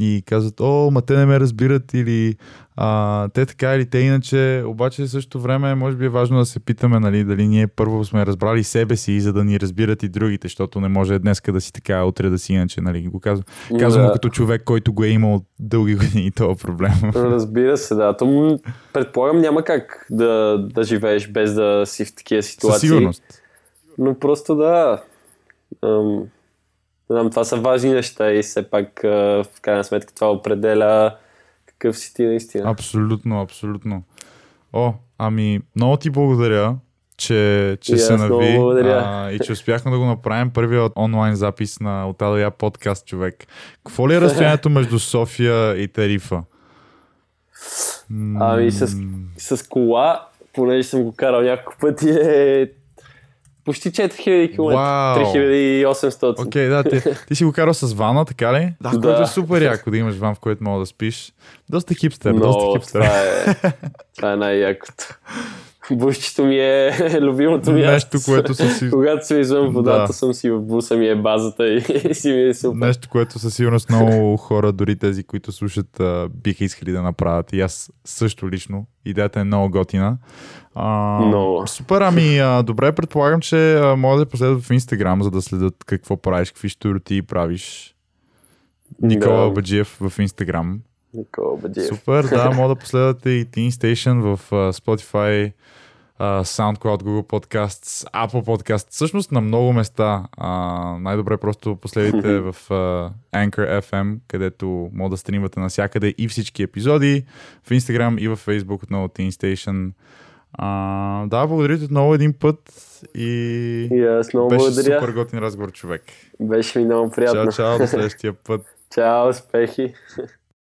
и казват, о, ма те не ме разбират или а, те така или те иначе, обаче в същото време може би е важно да се питаме, нали, дали ние първо сме разбрали себе си, за да ни разбират и другите, защото не може днеска да си така, утре да си иначе, нали, го казвам. Казвам Да. го като човек, който го е имал дълги години този проблем. Разбира се, да. То, предполагам няма как да, да живееш без да си в такива Със ситуации. сигурност. Но просто да. Ам, знам, това са важни неща и все пак в крайна сметка това определя какъв си ти наистина. Абсолютно, абсолютно. О, ами, много ти благодаря, че, че се нави а, и че успяхме да го направим първият онлайн запис на от Адая подкаст, човек. Какво ли е разстоянието между София и Тарифа? Ами с, с кола, понеже съм го карал няколко пъти, е почти 4000 км. Вау. 3800. Окей, да, ти, ти си го карал с вана, така ли? Да, Да. което е супер яко да имаш ван, в който мога да спиш. Доста хипстер, доста Но хипстер. това е, това е най-якото. Бушчето ми е любимото ми. Нещо, което със, си- Когато съм извън водата, Да. съм си в буса ми е базата и, си ми е супер. нещо, което със сигурност много хора, дори тези, които слушат, биха искали да направят. И аз също лично. Идеята е много готина. А, Много. Супер, ами а, добре, предполагам, че а, могат да последват в Инстаграм, за да следят какво правиш, какви штурти правиш. Никола Да. Баджиев в Инстаграм. Никола Бадиев. Супер, да, мога да последвате и Teen Station в а, Spotify, а, SoundCloud, Google Podcasts, Apple Podcasts. Всъщност на много места. А, най-добре просто последвайте в а, Anchor FM, където мога да стримвате навсякъде и всички епизоди. В Instagram и в Facebook отново Teen Station. А, да, благодаря ти отново един път и И аз много беше благодаря. супер готин разговор, човек. Беше ми много приятно. Чао, чао, до следващия път. Чао, успехи.